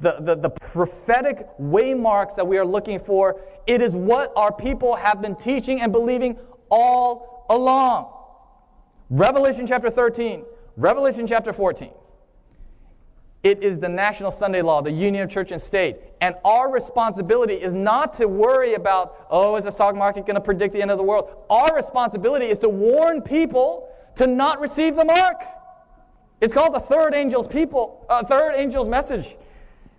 the, the, the prophetic waymarks that we are looking for, it is what our people have been teaching and believing all along. Revelation chapter 13, Revelation chapter 14. It is the national Sunday law, the union of church and state. And our responsibility is not to worry about, oh, is the stock market going to predict the end of the world? Our responsibility is to warn people to not receive the mark. It's called the third angel's people, uh, third angel's message.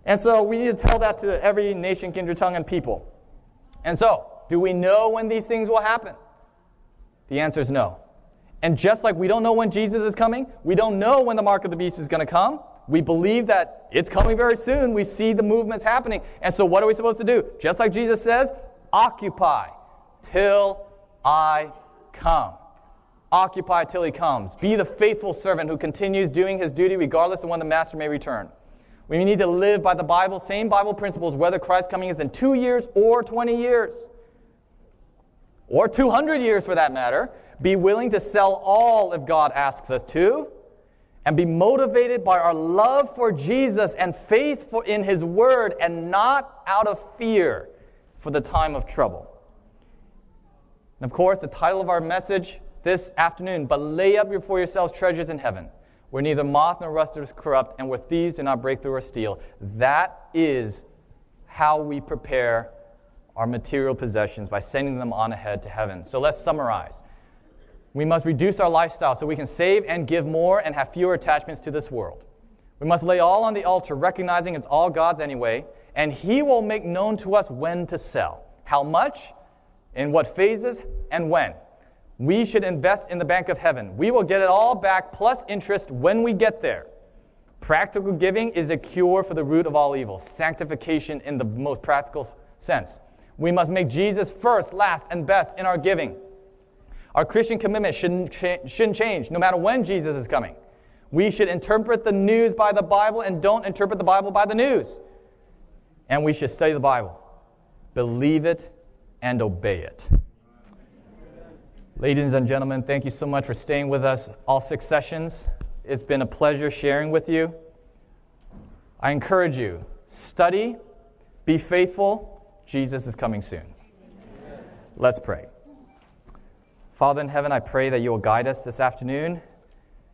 And so we need to tell that to every nation, kindred, tongue, and people. And so, do we know when these things will happen? The answer is no. And just like we don't know when Jesus is coming, we don't know when the mark of the beast is going to come. We believe that it's coming very soon. We see the movements happening. And so, what are we supposed to do? Just like Jesus says, occupy till I come. Occupy till he comes. Be the faithful servant who continues doing his duty regardless of when the master may return. We need to live by the Bible, same Bible principles, whether Christ's coming is in two years or 20 years, or 200 years for that matter. Be willing to sell all if God asks us to, and be motivated by our love for Jesus and faith for, in His Word, and not out of fear for the time of trouble. And of course, the title of our message this afternoon, but lay up for yourselves treasures in heaven where neither moth nor rust is corrupt, and where thieves do not break through or steal. That is how we prepare our material possessions by sending them on ahead to heaven. So let's summarize. We must reduce our lifestyle so we can save and give more and have fewer attachments to this world. We must lay all on the altar, recognizing it's all God's anyway, and He will make known to us when to sell, how much, in what phases, and when. We should invest in the bank of heaven. We will get it all back plus interest when we get there. Practical giving is a cure for the root of all evil, sanctification in the most practical sense. We must make Jesus first, last, and best in our giving. Our Christian commitment shouldn't, shouldn't change no matter when Jesus is coming. We should interpret the news by the Bible and don't interpret the Bible by the news. And we should study the Bible, believe it, and obey it. Ladies and gentlemen, thank you so much for staying with us all six sessions. It's been a pleasure sharing with you. I encourage you study, be faithful. Jesus is coming soon. Let's pray. Father in heaven, I pray that you will guide us this afternoon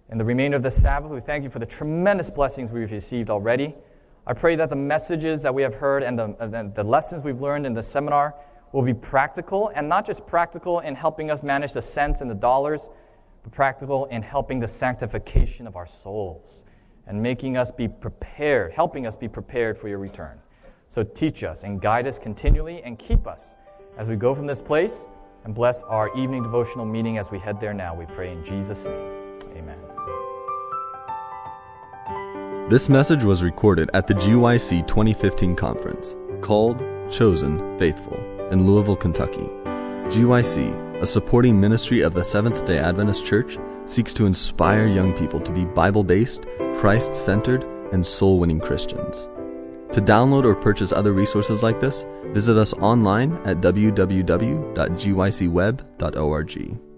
and the remainder of the Sabbath. We thank you for the tremendous blessings we've received already. I pray that the messages that we have heard and the, and the lessons we've learned in the seminar will be practical, and not just practical in helping us manage the cents and the dollars, but practical in helping the sanctification of our souls and making us be prepared, helping us be prepared for your return. So teach us and guide us continually and keep us as we go from this place and bless our evening devotional meeting as we head there now. We pray in Jesus' name. Amen.
This message was recorded at the GYC 2015 conference called Chosen Faithful in Louisville, Kentucky. GYC, a supporting ministry of the Seventh day Adventist Church, seeks to inspire young people to be Bible based, Christ centered, and soul winning Christians. To download or purchase other resources like this, visit us online at www.gycweb.org.